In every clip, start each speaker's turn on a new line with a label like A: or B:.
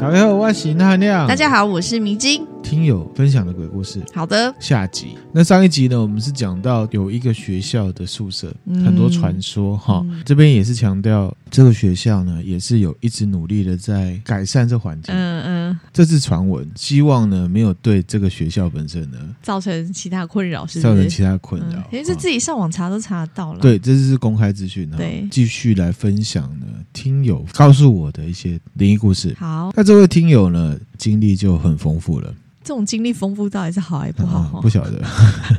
A: 大家好，我是汉亮。
B: 大家好，我是迷津。
A: 听友分享的鬼故事。
B: 好的，
A: 下集。那上一集呢，我们是讲到有一个学校的宿舍，嗯、很多传说哈。嗯、这边也是强调这个学校呢，也是有一直努力的在改善这环境。嗯嗯。这是传闻，希望呢没有对这个学校本身呢
B: 造成其他困扰，是，是
A: 造成其他困扰。
B: 因为这自己上网查都查得到了。
A: 对，这是公开资讯。对，继续来分享呢，听友告诉我的一些灵异故事。
B: 好，
A: 那这位听友呢，经历就很丰富了。
B: 这种经历丰富到底是好还是不好？
A: 嗯、不晓得，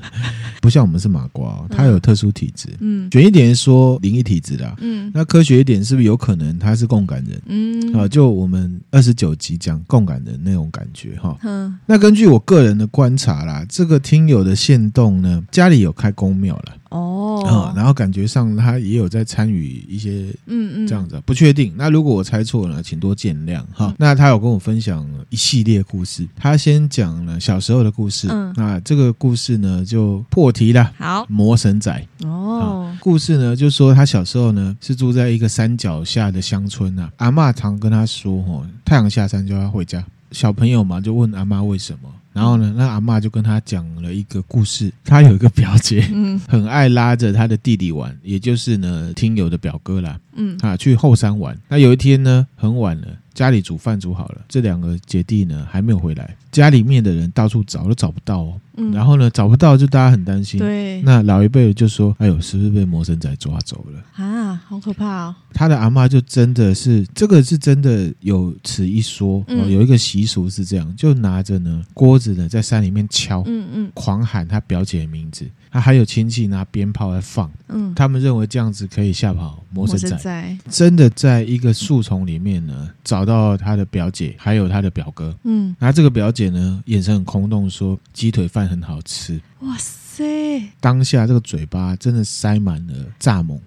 A: 不像我们是麻瓜，他有特殊体质。嗯，卷一点说灵异体质的。嗯，那科学一点是不是有可能他是共感人？嗯，啊，就我们二十九集讲共感人那种感觉哈。嗯，那根据我个人的观察啦，这个听友的限动呢，家里有开宫庙了。哦、嗯，然后感觉上他也有在参与一些，嗯嗯，这样子，不确定。那如果我猜错了，请多见谅哈。嗯、那他有跟我分享一系列故事，他先讲了小时候的故事。嗯，那这个故事呢就破题了。好，魔神仔。哦、嗯，故事呢就说他小时候呢是住在一个山脚下的乡村啊，阿嬷常跟他说，哦，太阳下山就要回家。小朋友嘛就问阿妈为什么。然后呢，那阿妈就跟他讲了一个故事。他有一个表姐，嗯，很爱拉着他的弟弟玩，也就是呢，听友的表哥啦，嗯，啊，去后山玩。那有一天呢，很晚了。家里煮饭煮好了，这两个姐弟呢还没有回来，家里面的人到处找都找不到哦。嗯，然后呢找不到，就大家很担心。对，那老一辈就说：“哎呦，是不是被魔神仔抓走了？”啊，好可怕哦！他的阿嬷就真的是这个是真的有此一说。嗯，有一个习俗是这样，就拿着呢锅子呢在山里面敲，嗯嗯，狂喊他表姐的名字。他还有亲戚拿鞭炮来放，嗯，他们认为这样子可以吓跑魔神仔。真的在一个树丛里面呢，找到他的表姐，还有他的表哥，嗯，然后这个表姐呢，眼神很空洞，说鸡腿饭很好吃。哇塞！当下这个嘴巴真的塞满了蚱蜢，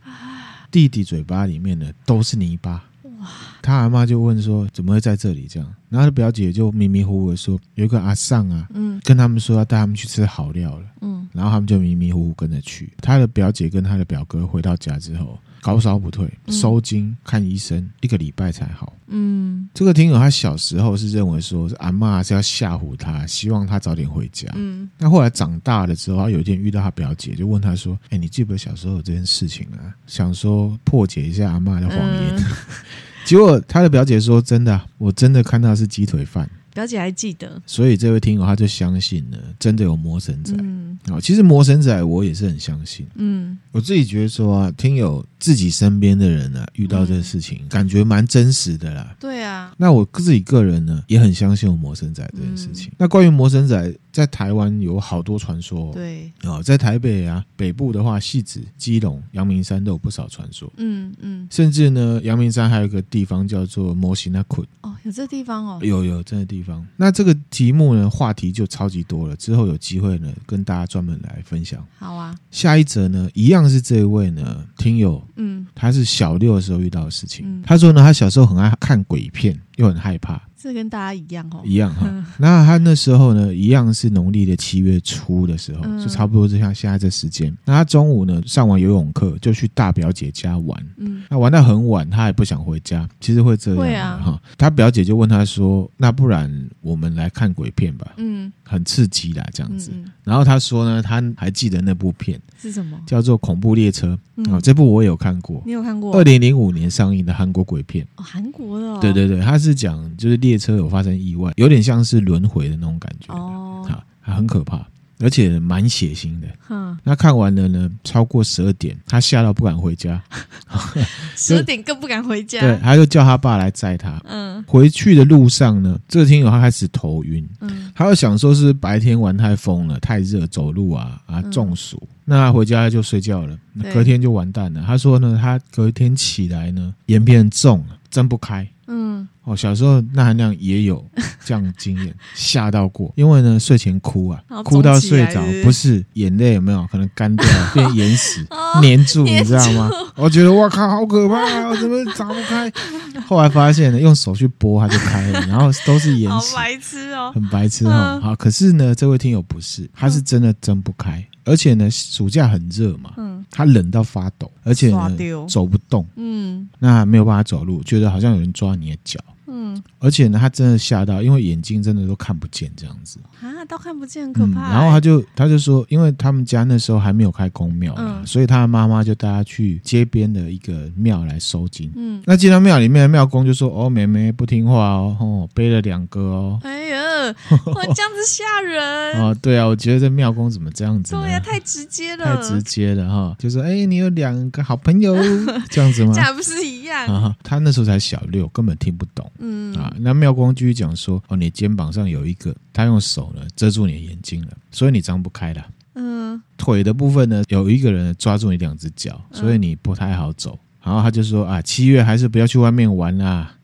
A: 弟弟嘴巴里面呢都是泥巴。哇！他阿妈就问说：“怎么会在这里？”这样，然后他的表姐就迷迷糊糊的说：“有一个阿尚啊，嗯，跟他们说要带他们去吃好料了。”嗯，然后他们就迷迷糊糊跟着去。他的表姐跟他的表哥回到家之后，高烧不退，收惊看医生，一个礼拜才好。嗯，这个听友他小时候是认为说是阿妈是要吓唬他，希望他早点回家。嗯，那后来长大了之后，他有一天遇到他表姐，就问他说：“哎，你记不记得小时候有这件事情啊？想说破解一下阿妈的谎言。嗯” 结果他的表姐说：“真的，我真的看到是鸡腿饭。”
B: 表姐还记得，
A: 所以这位听友他就相信了，真的有魔神仔。嗯，其实魔神仔我也是很相信。嗯，我自己觉得说啊，听友自己身边的人啊，遇到这个事情，嗯、感觉蛮真实的啦。对啊，那我自己个人呢，也很相信有魔神仔这件事情。嗯、那关于魔神仔，在台湾有好多传说。对，哦，在台北啊，北部的话，戏子、基隆、阳明山都有不少传说。嗯嗯，甚至呢，阳明山还有一个地方叫做摩西那库。哦，有这地方哦。有有这个地方。那这个题目呢，话题就超级多了。之后有机会呢，跟大家专门来分享。好啊，下一则呢，一样是这一位呢，听友，嗯，他是小六的时候遇到的事情。嗯，他说呢，他小时候很爱看鬼片，又很害怕。
B: 这跟大家一样哦，
A: 一样哈。那他那时候呢，一样是农历的七月初的时候，就差不多就像现在这时间。那他中午呢，上完游泳课就去大表姐家玩。嗯，那玩到很晚，他也不想回家。其实会这样，会啊哈。他表姐就问他说：“那不然我们来看鬼片吧？”嗯，很刺激啦，这样子。然后他说呢，他还记得那部片是什么？叫做《恐怖列车》啊。这部我有看过，你有看过？二零零五年上映的韩国鬼片哦，韩国的。对对对，他是讲就是列。列车有发生意外，有点像是轮回的那种感觉，哦，啊很可怕，而且蛮血腥的。嗯，那看完了呢，超过十二点，他吓到不敢回家，
B: 十二点更不敢回家。
A: 对，他就叫他爸来载他。嗯，回去的路上呢，这个听友他开始头晕，嗯，他又想说是白天玩太疯了，太热，走路啊啊中暑，嗯、那他回家就睡觉了，隔天就完蛋了。他说呢，他隔天起来呢，眼皮很重，睁不开。嗯。哦，小时候那含量也有这样的经验，吓到过。因为呢，睡前哭啊，哭到睡着，不是眼泪有没有可能干掉，变眼屎黏住，你知道吗？我觉得哇靠，好可怕啊！我怎么打不开？后来发现呢，用手去拨它就开了，然后都是眼屎，好白痴哦，很白痴哦。好，可是呢，这位听友不是，他是真的睁不开，而且呢，暑假很热嘛，嗯，他冷到发抖，而且呢，走不动，嗯，那没有办法走路，觉得好像有人抓你的脚。嗯，
B: 嗯，
A: 而且呢，他真的吓到，因为眼睛真的都看不见这样子
B: 啊，都看不见，很可怕、欸
A: 嗯。然后他就他就说，因为他们家那时候还没有开公庙嘛，嗯、所以他的妈妈就带他去街边的一个庙来收金。嗯，那进到庙里面的庙公就说：“哦，妹妹不听话哦，哦背了两个哦。”
B: 哎呀，我这样子吓人
A: 哦，对啊，我觉得这庙公怎么这样子？
B: 对呀、啊，太直接了，
A: 太直接了哈，就说：“哎，你有两个好朋友 这样子吗？”
B: 这还不是一样
A: 啊？他那时候才小六，根本听不懂。嗯啊，那妙光继续讲说：“哦，你肩膀上有一个，他用手呢遮住你的眼睛了，所以你张不开了。嗯，腿的部分呢，有一个人抓住你两只脚，所以你不太好走。然后他就说：啊，七月还是不要去外面玩啦。”啊，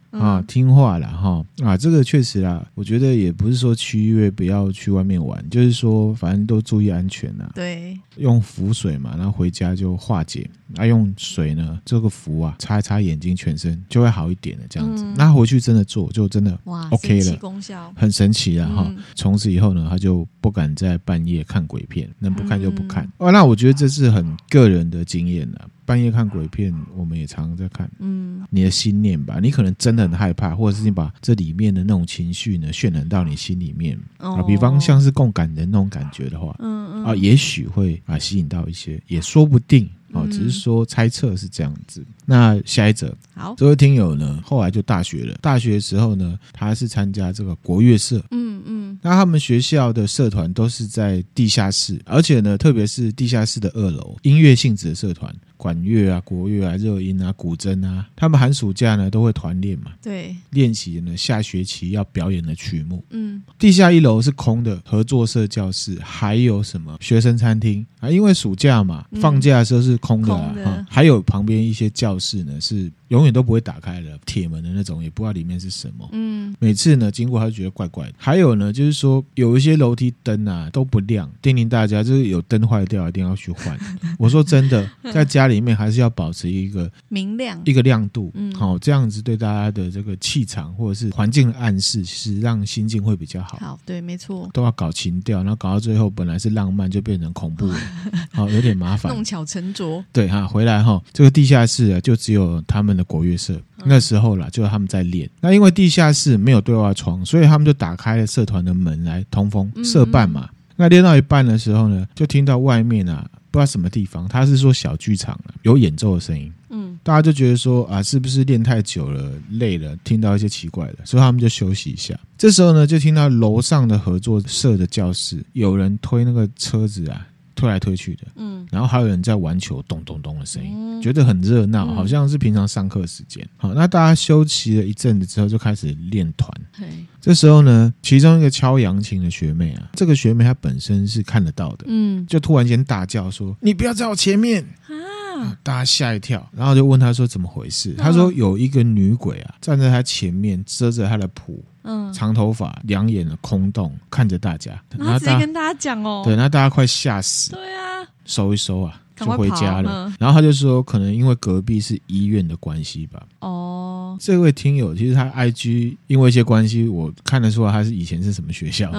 A: 听话了哈啊，这个确实啦，我觉得也不是说七月不要去外面玩，就是说反正都注意安全呐。
B: 对，
A: 用符水嘛，然后回家就化解。啊，用水呢，这个符啊，擦一擦眼睛，全身就会好一点的这样子。嗯、那回去真的做，就真的哇，OK 了，
B: 功效
A: 很神奇了哈。从、嗯、此以后呢，他就不敢在半夜看鬼片，能不看就不看。哦、嗯，那我觉得这是很个人的经验了。半夜看鬼片，我们也常常在看。嗯，你的心念吧，你可能真的很害怕，或者是你把这里面的那种情绪呢渲染到你心里面、哦、啊，比方像是共感人那种感觉的话，嗯嗯啊，也许会啊吸引到一些，也说不定。啊，只是说猜测是这样子。那下一则，
B: 好，
A: 这位听友呢，后来就大学了。大学的时候呢，他是参加这个国乐社。嗯嗯。那他们学校的社团都是在地下室，而且呢，特别是地下室的二楼，音乐性质的社团，管乐啊、国乐啊、热音啊、古筝啊，他们寒暑假呢都会团练嘛。
B: 对。练
A: 习呢下学期要表演的曲目。嗯。地下一楼是空的，合作社教室，还有什么学生餐厅啊？因为暑假嘛，放假的时候是。空的，啊空的，还有旁边一些教室呢，是永远都不会打开的铁门的那种，也不知道里面是什么。嗯，每次呢经过，他就觉得怪怪的。还有呢，就是说有一些楼梯灯啊都不亮，叮咛大家就是有灯坏掉，一定要去换。我说真的，在家里面还是要保持一个
B: 明亮，
A: 一个亮度。嗯，好，这样子对大家的这个气场或者是环境的暗示，是让心境会比较好。
B: 好，对，没错，
A: 都要搞情调，然后搞到最后本来是浪漫，就变成恐怖了，好，有点麻烦，
B: 弄巧成拙。
A: 对哈，回来哈，这个地下室啊，就只有他们的国乐社。那时候啦，就他们在练。那因为地下室没有对外窗，所以他们就打开了社团的门来通风。社办嘛，那练到一半的时候呢，就听到外面啊，不知道什么地方，他是说小剧场啊，有演奏的声音。嗯，大家就觉得说啊，是不是练太久了，累了，听到一些奇怪的，所以他们就休息一下。这时候呢，就听到楼上的合作社的教室有人推那个车子啊。推来推去的，嗯，然后还有人在玩球，咚咚咚的声音，嗯、觉得很热闹，好像是平常上课时间。好，那大家休息了一阵子之后，就开始练团。嘿这时候呢，其中一个敲扬琴的学妹啊，这个学妹她本身是看得到的，嗯，就突然间大叫说：“你不要在我前面！”啊，大家吓一跳，然后就问她说：“怎么回事？”她说：“有一个女鬼啊，站在她前面，遮着她的谱。”嗯，长头发，两眼的空洞，看着大家，
B: 然后直接跟大家讲哦，
A: 对，那大家快吓死，
B: 对啊，
A: 收一收啊，就回家了。然后他就说，可能因为隔壁是医院的关系吧。哦，这位听友其实他 IG 因为一些关系，我看得出来他是以前是什么学校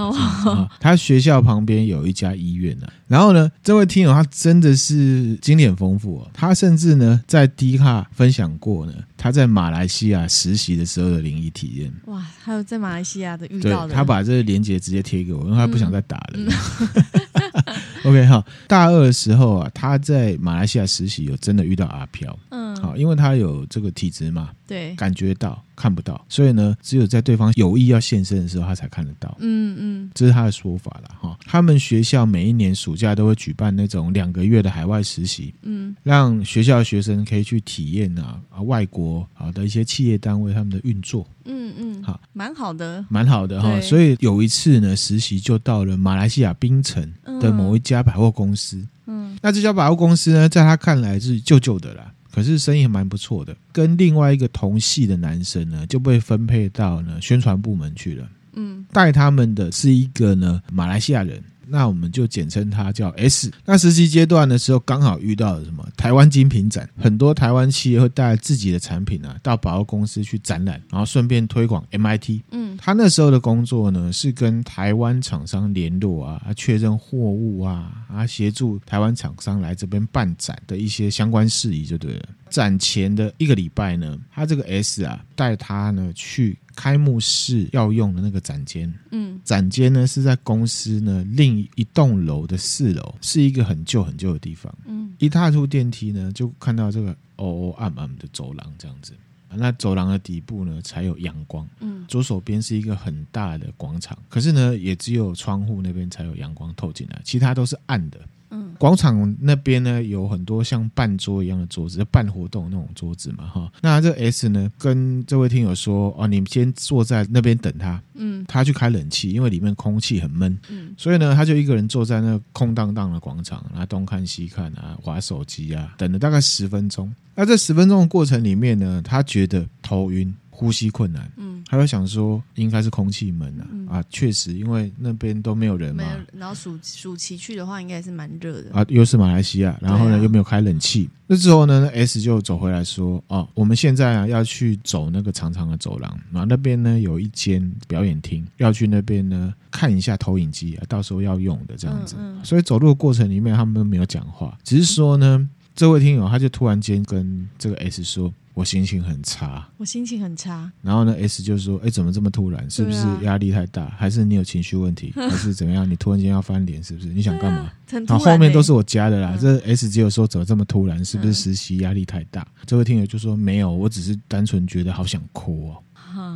A: 他学校旁边有一家医院呢。然后呢，这位听友他真的是经验丰富哦，他甚至呢在 D 卡分享过呢。他在马来西亚实习的时候的灵异体验，
B: 哇！还有在马来西亚的遇到的，
A: 他把这个链接直接贴给我，因为他不想再打了。嗯嗯、OK 哈，大二的时候啊，他在马来西亚实习，有真的遇到阿飘。嗯，好，因为他有这个体质嘛，
B: 对，
A: 感觉到。看不到，所以呢，只有在对方有意要现身的时候，他才看得到。嗯嗯，这是他的说法了哈。他们学校每一年暑假都会举办那种两个月的海外实习，嗯，让学校的学生可以去体验啊啊外国啊的一些企业单位他们的运作。嗯嗯，好，
B: 蛮好的，
A: 蛮好的哈。所以有一次呢，实习就到了马来西亚槟城的某一家百货公司。嗯，那这家百货公司呢，在他看来是旧旧的啦。可是生意还蛮不错的，跟另外一个同系的男生呢，就被分配到呢宣传部门去了。嗯，带他们的是一个呢马来西亚人。那我们就简称它叫 S。那实习阶段的时候，刚好遇到了什么台湾精品展，很多台湾企业会带自己的产品啊到百货公司去展览，然后顺便推广 MIT。嗯，他那时候的工作呢是跟台湾厂商联络啊，确认货物啊，啊协助台湾厂商来这边办展的一些相关事宜就对了。展前的一个礼拜呢，他这个 S 啊带他呢去开幕式要用的那个展间，嗯，展间呢是在公司呢另一栋楼的四楼，是一个很旧很旧的地方，嗯，一踏出电梯呢，就看到这个哦哦暗暗的走廊这样子。那走廊的底部呢，才有阳光。嗯，左手边是一个很大的广场，可是呢，也只有窗户那边才有阳光透进来，其他都是暗的。嗯，广场那边呢，有很多像办桌一样的桌子，办活动那种桌子嘛，哈。那这 S 呢，跟这位听友说，哦，你们先坐在那边等他。嗯，他去开冷气，因为里面空气很闷。嗯，所以呢，他就一个人坐在那空荡荡的广场，然后东看西看啊，玩手机啊，等了大概十分钟。那这十分钟的过程里面呢，他觉得头晕。呼吸困难，嗯，他会想说应该是空气闷啊，嗯、啊，确实，因为那边都没有人嘛，
B: 然后暑暑期去的话，应该是蛮热的。
A: 啊，又是马来西亚，然后呢、啊、又没有开冷气，那之后呢，S 就走回来说，哦，我们现在啊要去走那个长长的走廊，然后那边呢有一间表演厅，要去那边呢看一下投影机啊，到时候要用的这样子，嗯嗯、所以走路的过程里面他们都没有讲话，只是说呢，嗯、这位听友他就突然间跟这个 S 说。我心情很差，
B: 我心情很差。
A: 然后呢，S 就说：“哎，怎么这么突然？是不是压力太大，还是你有情绪问题，还是怎么样？你突然间要翻脸，是不是？你想干嘛？” 然后后面都是我加的啦。这 S 只有说怎么这么突然，是不是实习压力太大？这位听友就说：“没有，我只是单纯觉得好想哭哦。”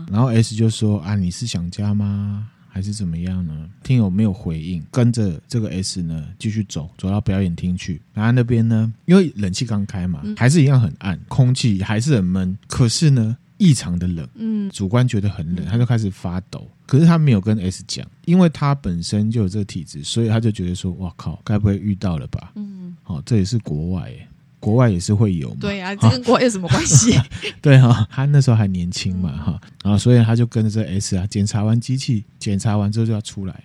A: 然后 S 就说：“啊，你是想家吗？”还是怎么样呢？听友没有回应，跟着这个 S 呢继续走，走到表演厅去。然后那边呢，因为冷气刚开嘛，还是一样很暗，空气还是很闷。可是呢，异常的冷，嗯，主观觉得很冷，他就开始发抖。可是他没有跟 S 讲，因为他本身就有这个体质，所以他就觉得说：“哇靠，该不会遇到了吧？”嗯，好，这也是国外耶。国外也是会有嘛？
B: 对啊，这跟国外有什么关系？
A: 对哈，他那时候还年轻嘛哈，然后所以他就跟着这 S 啊，检查完机器，检查完之后就要出来。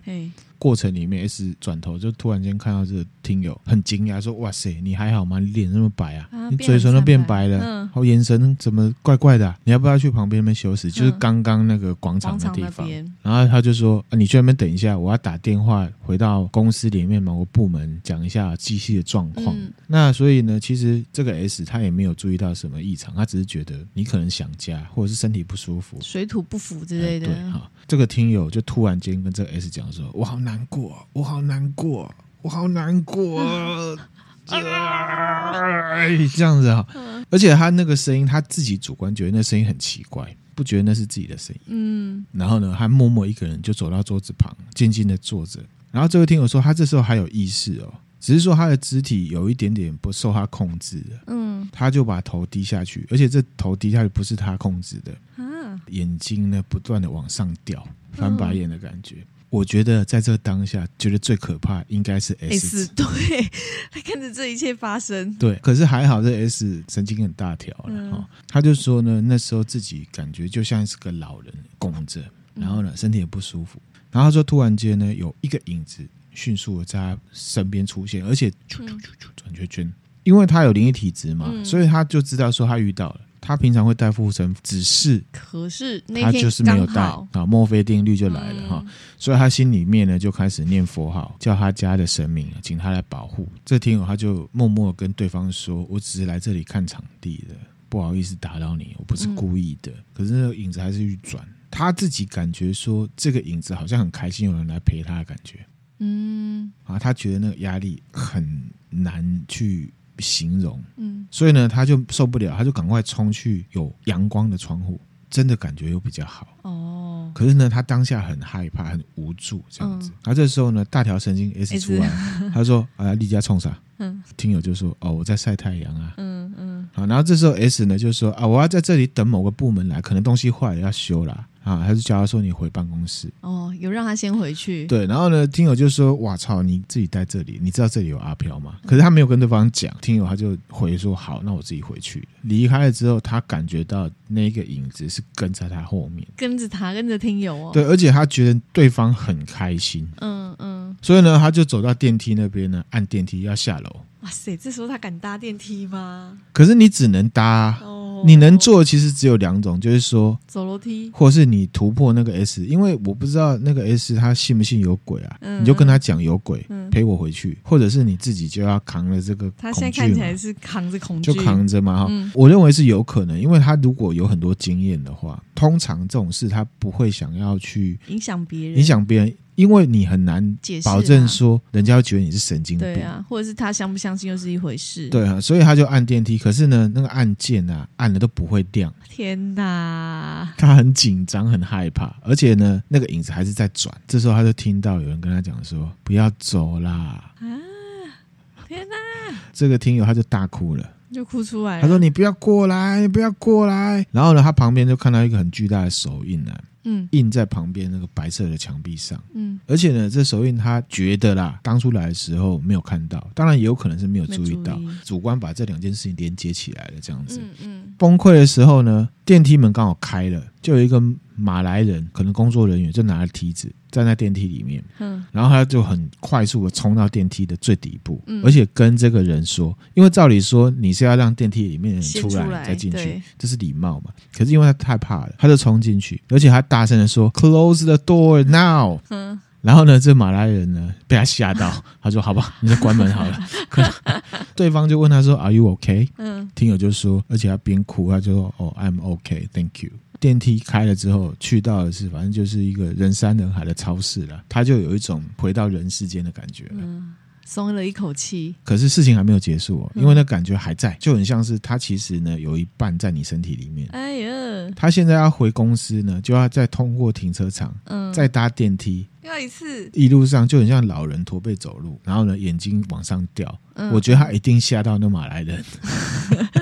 A: 过程里面，S 转头就突然间看到这个听友，很惊讶说：“哇塞，你还好吗？你脸那么白啊，啊你嘴唇都变白了，嗯，好眼神怎么怪怪的啊？你要不要去旁边那边休息？就是刚刚那个广场的地方。然后他就说：啊，你去那边等一下，我要打电话回到公司里面某个部门讲一下机器的状况。嗯，那所以呢，其实这个 S 他也没有注意到什么异常，他只是觉得你可能想家，或者是身体不舒服，
B: 水土不服之类的。对，
A: 好，这个听友就突然间跟这个 S 讲说：我好难。过，我好难过，我好难过，这样子啊！而且他那个声音，他自己主观觉得那声音很奇怪，不觉得那是自己的声音。嗯，然后呢，他默默一个人就走到桌子旁，静静的坐着。然后这位听友说，他这时候还有意识哦，只是说他的肢体有一点点不受他控制了。嗯，他就把头低下去，而且这头低下去不是他控制的，眼睛呢不断的往上掉，翻白眼的感觉。我觉得在这个当下，觉得最可怕应该是 S，, S
B: 对，他看着这一切发生，
A: 对。可是还好，这 S 神经很大条了哈。嗯、他就说呢，那时候自己感觉就像是个老人拱着，然后呢身体也不舒服。然后他说突然间呢，有一个影子迅速的在他身边出现，而且转圈圈，因为他有灵异体质嘛，嗯、所以他就知道说他遇到了。他平常会带护身符，只是
B: 可是
A: 他就是没有带啊，墨菲定律就来了哈，嗯、所以他心里面呢就开始念佛号，叫他家的神明请他来保护。这听友他就默默跟对方说：“我只是来这里看场地的，不好意思打扰你，我不是故意的。嗯”可是那个影子还是去转，他自己感觉说这个影子好像很开心，有人来陪他的感觉。嗯，啊，他觉得那个压力很难去。形容，嗯，所以呢，他就受不了，他就赶快冲去有阳光的窗户，真的感觉又比较好哦。可是呢，他当下很害怕，很无助，这样子。然后这时候呢，大条神经 S 出来，他说：“啊，立家冲啥？”嗯，听友就说：“哦，我在晒太阳啊。”嗯嗯。好，然后这时候 S 呢就说：“啊，我要在这里等某个部门来，可能东西坏了要修啦。”啊，还是叫他说你回办公室
B: 哦，有让他先回去。
A: 对，然后呢，听友就说：“哇操，你自己在这里，你知道这里有阿飘吗？”可是他没有跟对方讲，听友他就回说：“好，那我自己回去。”离开了之后，他感觉到那个影子是跟在他后面，
B: 跟着他，跟着听友哦。
A: 对，而且他觉得对方很开心。嗯嗯，所以呢，他就走到电梯那边呢，按电梯要下楼。
B: 哇塞，这时候他敢搭电梯吗？
A: 可是你只能搭哦。你能做的其实只有两种，就是说
B: 走楼梯，
A: 或是你突破那个 S。因为我不知道那个 S 他信不信有鬼啊？嗯、你就跟他讲有鬼，嗯、陪我回去，或者是你自己就要扛了这个。
B: 他现在看起来是扛着恐惧，
A: 就扛着嘛哈。嗯、我认为是有可能，因为他如果有很多经验的话，通常这种事他不会想要去
B: 影响别人，
A: 影响别人。因为你很难保证说人家会觉得你是神经病，
B: 对啊，或者是他相不相信又是一回事，
A: 对啊，所以他就按电梯，可是呢，那个按键啊，按了都不会亮。
B: 天哪！
A: 他很紧张，很害怕，而且呢，那个影子还是在转。这时候他就听到有人跟他讲说：“不要走啦！”啊，天哪！这个听友他就大哭了，
B: 就哭出来了。
A: 他说：“你不要过来，你不要过来。”然后呢，他旁边就看到一个很巨大的手印呢。嗯，印在旁边那个白色的墙壁上。嗯，而且呢，这手印他觉得啦，当初来的时候没有看到，当然也有可能是没有注意到，意主观把这两件事情连接起来了，这样子。嗯，嗯，崩溃的时候呢，电梯门刚好开了，就有一个。马来人可能工作人员就拿着梯子站在电梯里面，嗯，然后他就很快速的冲到电梯的最底部，嗯，而且跟这个人说，因为照理说你是要让电梯里面的人出来再进去，这是礼貌嘛。可是因为他太怕了，他就冲进去，而且他大声的说：“Close the door now。”嗯，然后呢，这马来人呢被他吓到，他说：“好吧，你就关门好了。”对方就问他说：“Are you okay？” 嗯，听友就说，而且他边哭，他就说：“哦，I'm okay, thank you。”电梯开了之后，去到的是反正就是一个人山人海的超市了，他就有一种回到人世间的感觉了，嗯，
B: 松了一口气。
A: 可是事情还没有结束哦，因为那感觉还在，就很像是他其实呢有一半在你身体里面。哎呀，他现在要回公司呢，就要再通过停车场，嗯，再搭电梯，
B: 又一次，
A: 一路上就很像老人驼背走路，然后呢眼睛往上掉，嗯，我觉得他一定吓到那马来人。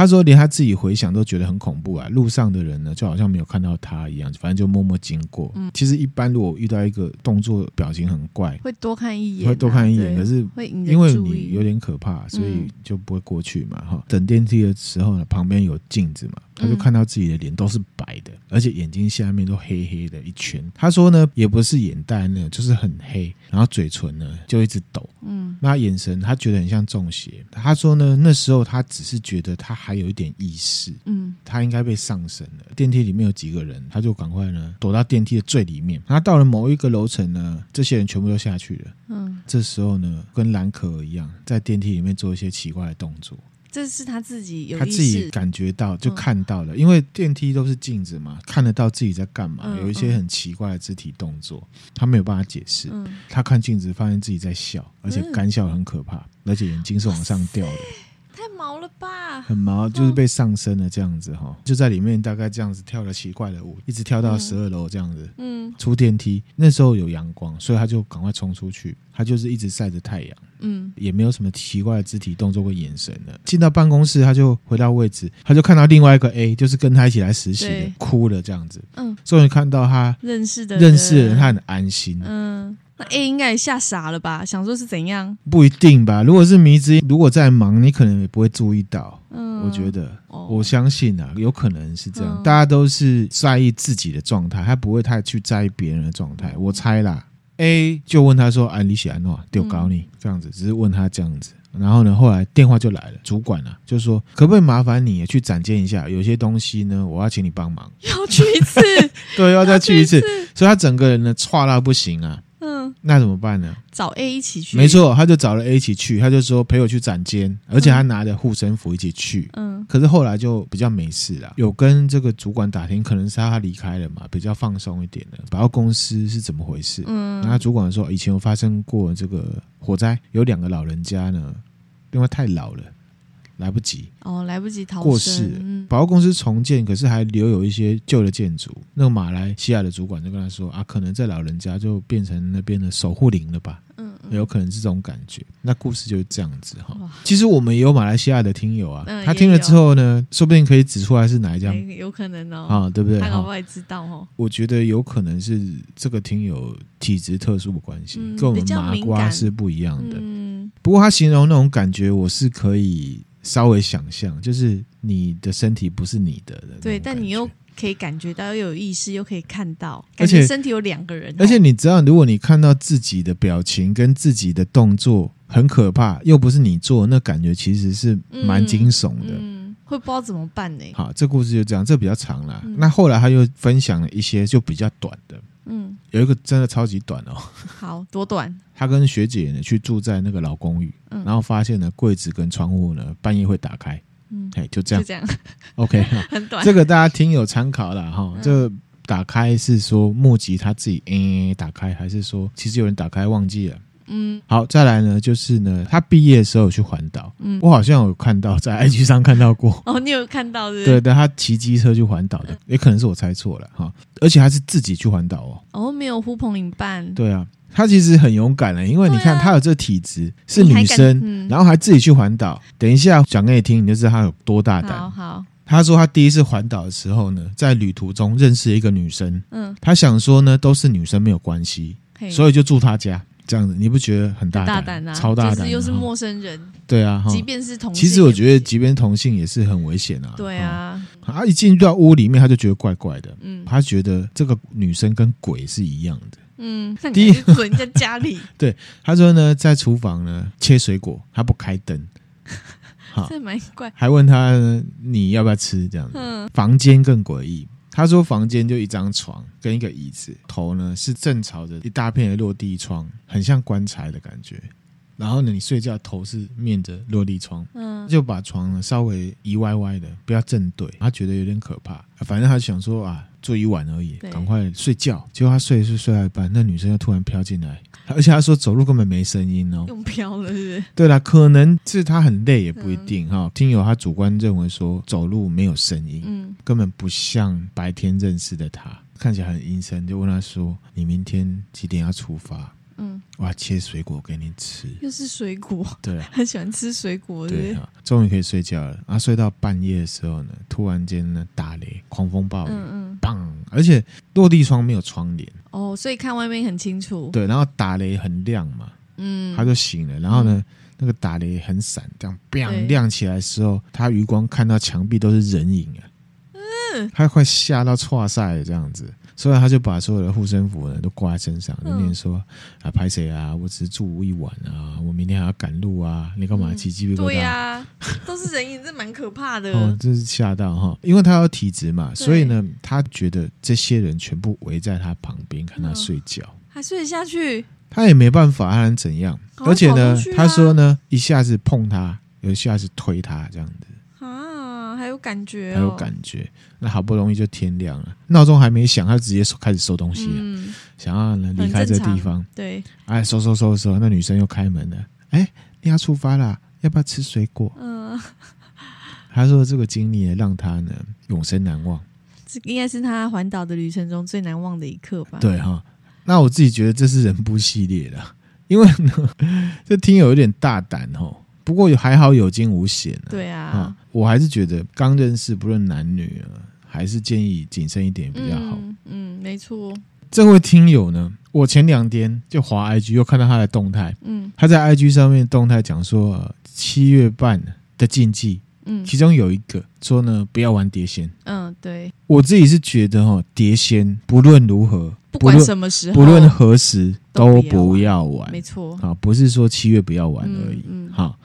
A: 他说，连他自己回想都觉得很恐怖啊！路上的人呢，就好像没有看到他一样，反正就默默经过。嗯，其实一般如果遇到一个动作表情很怪，
B: 会多看一眼，
A: 会多看一眼。可是因为你有点可怕，所以就不会过去嘛。哈，等电梯的时候呢，旁边有镜子嘛。他就看到自己的脸都是白的，而且眼睛下面都黑黑的一圈。他说呢，也不是眼袋呢，就是很黑，然后嘴唇呢就一直抖。嗯，那眼神他觉得很像中邪。他说呢，那时候他只是觉得他还有一点意识。嗯，他应该被上身了。电梯里面有几个人，他就赶快呢躲到电梯的最里面。他到了某一个楼层呢，这些人全部都下去了。嗯，这时候呢，跟蓝可儿一样，在电梯里面做一些奇怪的动作。
B: 这是他自己有，
A: 他自己感觉到就看到了，嗯、因为电梯都是镜子嘛，看得到自己在干嘛，嗯、有一些很奇怪的肢体动作，他没有办法解释。嗯、他看镜子，发现自己在笑，而且干笑很可怕，嗯、而且眼睛是往上掉的。
B: 太毛了吧！
A: 很毛，就是被上身了这样子哈，就在里面大概这样子跳了奇怪的舞，一直跳到十二楼这样子。嗯，出电梯那时候有阳光，所以他就赶快冲出去。他就是一直晒着太阳，嗯，也没有什么奇怪的肢体动作或眼神了。进到办公室，他就回到位置，他就看到另外一个 A，就是跟他一起来实习的，哭了这样子。嗯，终于看到他认识的认识的人，他很安心。嗯。
B: 那 A 应该也吓傻了吧？想说是怎样？
A: 不一定吧。如果是迷之音，如果在忙，你可能也不会注意到。嗯，我觉得，哦、我相信啊，有可能是这样。嗯、大家都是在意自己的状态，他不会太去在意别人的状态。我猜啦。A 就问他说：“哎、啊，你喜欢诺丢高你这样子，只是问他这样子。然后呢，后来电话就来了，主管啊，就说可不可以麻烦你去展见一下，有些东西呢，我要请你帮忙。
B: 要去一次，
A: 对，要再去一次。一次所以他整个人呢，差到不行啊。”那怎么办呢？
B: 找 A 一起去。
A: 没错，他就找了 A 一起去，他就说陪我去展间，而且他拿着护身符一起去。嗯，可是后来就比较没事了，有跟这个主管打听，可能是他离开了嘛，比较放松一点了。然后公司是怎么回事？嗯，然后主管说以前有发生过这个火灾，有两个老人家呢，因为太老了。来不及
B: 哦，来不及逃
A: 过世。百货公司重建，可是还留有一些旧的建筑。那个马来西亚的主管就跟他说啊，可能这老人家就变成那边的守护灵了吧。嗯，有可能是这种感觉。那故事就是这样子哈。其实我们也有马来西亚的听友啊，他听了之后呢，说不定可以指出来是哪一家。
B: 有可能哦，
A: 啊，对不对？
B: 他可不可以知道哦？
A: 我觉得有可能是这个听友体质特殊的关系，跟我们麻瓜是不一样的。嗯，不过他形容那种感觉，我是可以。稍微想象，就是你的身体不是你的，的
B: 对，但你又可以感觉到，又有意识，又可以看到，而且身体有两个人。
A: 而且你知道，如果你看到自己的表情跟自己的动作很可怕，又不是你做，那感觉其实是蛮惊悚的。嗯嗯
B: 会不知道怎么办呢？
A: 好，这故事就这样，这比较长了。嗯、那后来他又分享了一些就比较短的，嗯，有一个真的超级短哦。
B: 好多短？
A: 他跟学姐呢去住在那个老公寓，嗯、然后发现呢柜子跟窗户呢半夜会打开，嗯，嘿，就这样，就这样，OK，
B: 很短。
A: 这个大家听有参考了哈。这个、打开是说莫吉他自己嗯打开，还是说其实有人打开忘记了？嗯，好，再来呢，就是呢，他毕业的时候有去环岛，嗯，我好像有看到在 IG 上看到过，
B: 哦，你有看到是？
A: 对，但他骑机车去环岛的，也可能是我猜错了哈，而且还是自己去环岛哦，
B: 哦，没有呼朋引伴，
A: 对啊，他其实很勇敢的，因为你看他有这体质，是女生，嗯、然后还自己去环岛，等一下讲给你听，你就知道他有多大胆。
B: 好，好，
A: 他说他第一次环岛的时候呢，在旅途中认识一个女生，嗯，他想说呢，都是女生没有关系，所以就住他家。这样子你不觉得很大胆？大胆啊，超大胆！
B: 又是陌生人，
A: 对啊，
B: 即便是同性，
A: 其实我觉得，即便同性也是很危险啊。
B: 对啊，
A: 他一进到屋里面，他就觉得怪怪的。嗯，他觉得这个女生跟鬼是一样的。
B: 嗯，第一个人在家里，
A: 对他说呢，在厨房呢切水果，他不开灯，
B: 好，这蛮怪。
A: 还问他你要不要吃？这样子，嗯，房间更诡异。他说：“房间就一张床跟一个椅子，头呢是正朝着一大片的落地窗，很像棺材的感觉。然后呢，你睡觉头是面着落地窗，嗯，就把床呢稍微移歪歪的，不要正对。他觉得有点可怕，反正他想说啊，住一晚而已，赶快睡觉。结果他睡是睡到一半，那女生又突然飘进来。”而且他说走路根本没声音哦，
B: 用飘了是不是？
A: 对啦，可能是他很累也不一定哈。嗯、听友他主观认为说走路没有声音，嗯，根本不像白天认识的他，看起来很阴森。就问他说：“你明天几点要出发？”嗯，我要切水果给你吃，
B: 又是水果，
A: 对，
B: 很喜欢吃水果，
A: 对哈。终于可以睡觉了，啊，睡到半夜的时候呢，突然间呢打雷，狂风暴雨，嗯嗯，砰！而且落地窗没有窗帘
B: 哦，所以看外面很清楚。
A: 对，然后打雷很亮嘛，嗯，他就醒了。然后呢，嗯、那个打雷很闪，这样砰对亮起来的时候，他余光看到墙壁都是人影啊，嗯，他快吓到岔晒了这样子。所以他就把所有的护身符呢都挂在身上，就念说啊，拍谁啊？我只是住一晚啊，我明天还要赶路啊，你干嘛骑机？
B: 对呀，都是人影，这蛮可怕的。
A: 哦，这是吓到哈，因为他要体质嘛，所以呢，他觉得这些人全部围在他旁边看他睡觉，
B: 还睡得下去？
A: 他也没办法，他能怎样？而且呢，他说呢，一下子碰他，有一下子推他，这样子。
B: 感觉，
A: 还有感觉。那好不容易就天亮了，闹钟还没响，他直接收开始收东西了，嗯、想要呢离开这地方。
B: 对，
A: 哎，收收收收，那女生又开门了。哎，你要出发了，要不要吃水果？嗯，他说这个经历让他呢永生难忘。
B: 这应该是他环岛的旅程中最难忘的一刻吧？
A: 对哈。那我自己觉得这是人不系列的，因为呢，这听友有点大胆哦。不过还好有惊无险，啊。
B: 对啊，啊，
A: 我还是觉得刚认识不论男女啊，还是建议谨慎一点比较好。
B: 嗯，嗯，没错。
A: 这位听友呢，我前两天就滑 IG 又看到他的动态，嗯，他在 IG 上面动态讲说，呃，七月半的禁忌，嗯，其中有一个说呢，不要玩碟仙。
B: 嗯，对。
A: 我自己是觉得哈，碟仙不论如何。
B: 不管什么时候，
A: 不论何时都不要玩，
B: 没错。
A: 啊，不是说七月不要玩而已。嗯，好，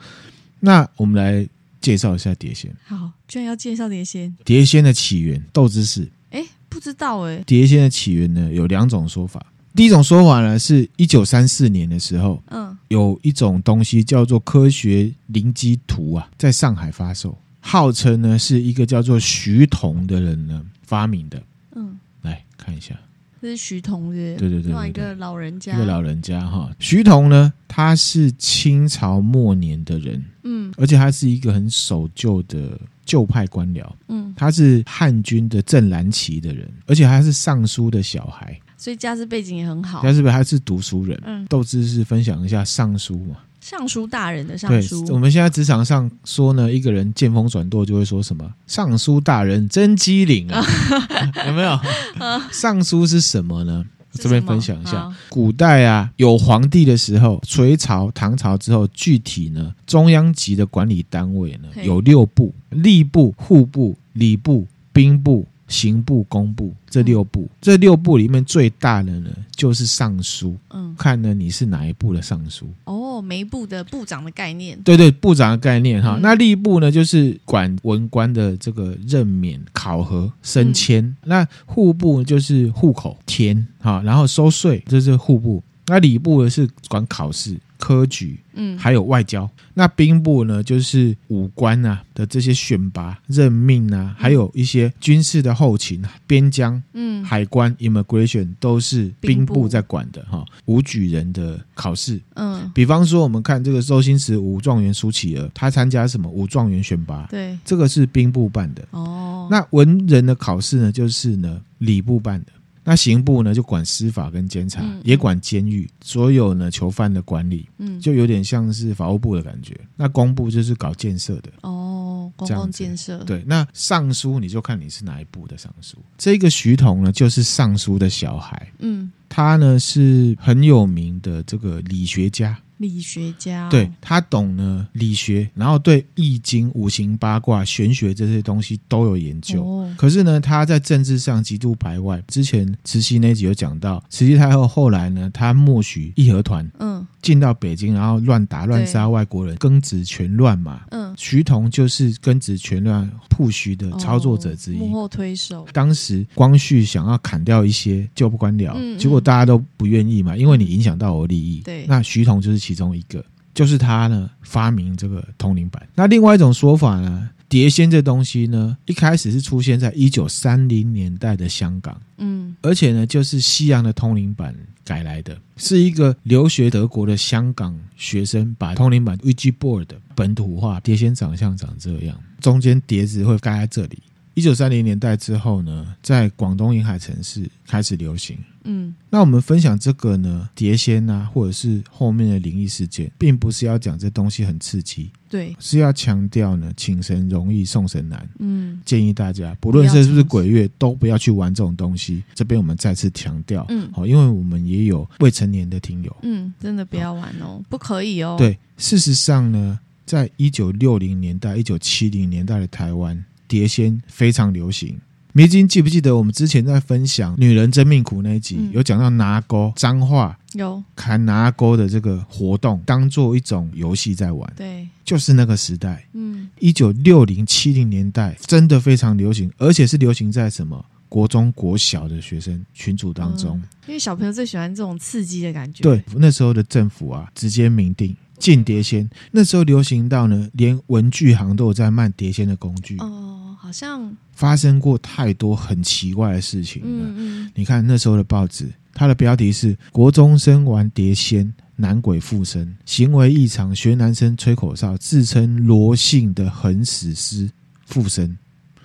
A: 那我们来介绍一下碟仙。
B: 好，居然要介绍碟仙。
A: 碟仙的起源，豆知识。
B: 哎，不知道哎。
A: 碟仙的起源呢，有两种说法。第一种说法呢，是一九三四年的时候，嗯，有一种东西叫做科学灵机图啊，在上海发售，号称呢是一个叫做徐桐的人呢发明的。嗯，来看一下。
B: 这是徐同的，
A: 对对对，
B: 另外一个老人家，
A: 一个老人家哈。徐同呢，他是清朝末年的人，嗯，而且他是一个很守旧的旧派官僚，嗯，他是汉军的正蓝旗的人，而且他是尚书的小孩，
B: 所以家世背景也很好。
A: 家世背景他是读书人，嗯，豆知识分享一下尚书嘛。
B: 尚书大人的尚
A: 书，我们现在职场上说呢，一个人见风转舵就会说什么“尚书大人真机灵啊”，有没有？尚书是什么呢？这边分享一下，古代啊，有皇帝的时候，隋朝、唐朝之后，具体呢，中央级的管理单位呢，有六部：吏部、户部、礼部、兵部。刑部、工部这六部，嗯、这六部里面最大的呢，就是尚书。嗯，看呢你是哪一部的尚书？哦，
B: 哦，每一部的部长的概念，
A: 对对，部长的概念哈。嗯、那吏部呢，就是管文官的这个任免、考核、升迁。嗯、那户部就是户口填哈，然后收税，这是户部。那礼部呢是管考试。科举，嗯，还有外交。那兵部呢，就是武官啊的这些选拔、任命啊，还有一些军事的后勤、边疆，嗯，海关 （immigration） 都是兵部在管的哈。武举人的考试，嗯，比方说我们看这个周星驰武状元苏乞儿，他参加什么武状元选拔？对，这个是兵部办的。哦，那文人的考试呢，就是呢礼部办的。那刑部呢，就管司法跟监察，嗯、也管监狱，所有呢囚犯的管理，嗯，就有点像是法务部的感觉。那工部就是搞建设的哦，公共建设。对，那尚书你就看你是哪一部的尚书。这个徐桐呢，就是尚书的小孩，嗯，他呢是很有名的这个理学家。
B: 理学家，
A: 对，他懂呢理学，然后对易经、五行、八卦、玄学这些东西都有研究。哦、可是呢，他在政治上极度排外。之前慈禧那集有讲到，慈禧太后后来呢，她默许义和团嗯进到北京，然后乱打乱杀外国人，庚子全乱嘛。嗯，徐桐就是庚子全乱铺徐的操作者之一，
B: 幕后推手。
A: 当时光绪想要砍掉一些旧不官僚，嗯嗯、结果大家都不愿意嘛，因为你影响到我利益。对，那徐桐就是。其中一个就是他呢发明这个通灵板。那另外一种说法呢，碟仙这东西呢，一开始是出现在一九三零年代的香港，嗯，而且呢，就是西洋的通灵板改来的，是一个留学德国的香港学生把通灵板 Ouija board 本土化，碟仙长相长这样，中间碟子会盖在这里。一九三零年代之后呢，在广东沿海城市开始流行。嗯，那我们分享这个呢，碟仙啊，或者是后面的灵异事件，并不是要讲这东西很刺激，对，是要强调呢，请神容易送神难。嗯，建议大家不论是不是鬼月，都不要去玩这种东西。这边我们再次强调，嗯，好，因为我们也有未成年的听友，
B: 嗯，真的不要玩哦，不可以哦。
A: 对，事实上呢，在一九六零年代、一九七零年代的台湾。碟仙非常流行，迷津记不记得我们之前在分享《女人真命苦》那一集，嗯、有讲到拿钩脏话，有。砍拿钩的这个活动，当做一种游戏在玩。对，就是那个时代，嗯，一九六零七零年代真的非常流行，而且是流行在什么？国中国小的学生群组当中，嗯，
B: 因为小朋友最喜欢这种刺激的感觉。
A: 对，那时候的政府啊，直接明定。禁碟仙，那时候流行到呢，连文具行都有在卖碟仙的工具。
B: 哦，好像
A: 发生过太多很奇怪的事情了。嗯嗯，你看那时候的报纸，它的标题是“国中生玩碟仙，男鬼附身，行为异常，学男生吹口哨，自称罗姓的横死尸附身”。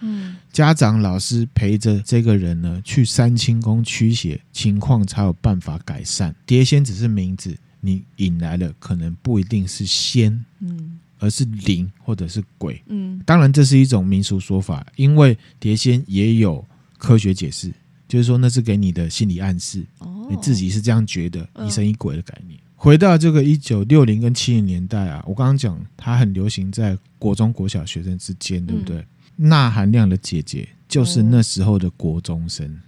A: 嗯，家长老师陪着这个人呢去三清宫驱邪，情况才有办法改善。碟仙只是名字。你引来的，可能不一定是仙，嗯，而是灵或者是鬼，嗯，当然这是一种民俗说法，因为碟仙也有科学解释，就是说那是给你的心理暗示，哦，你自己是这样觉得，疑神疑鬼的概念。回到这个一九六零跟七零年代啊，我刚刚讲它很流行在国中国小学生之间，对不对？那含量的姐姐就是那时候的国中生，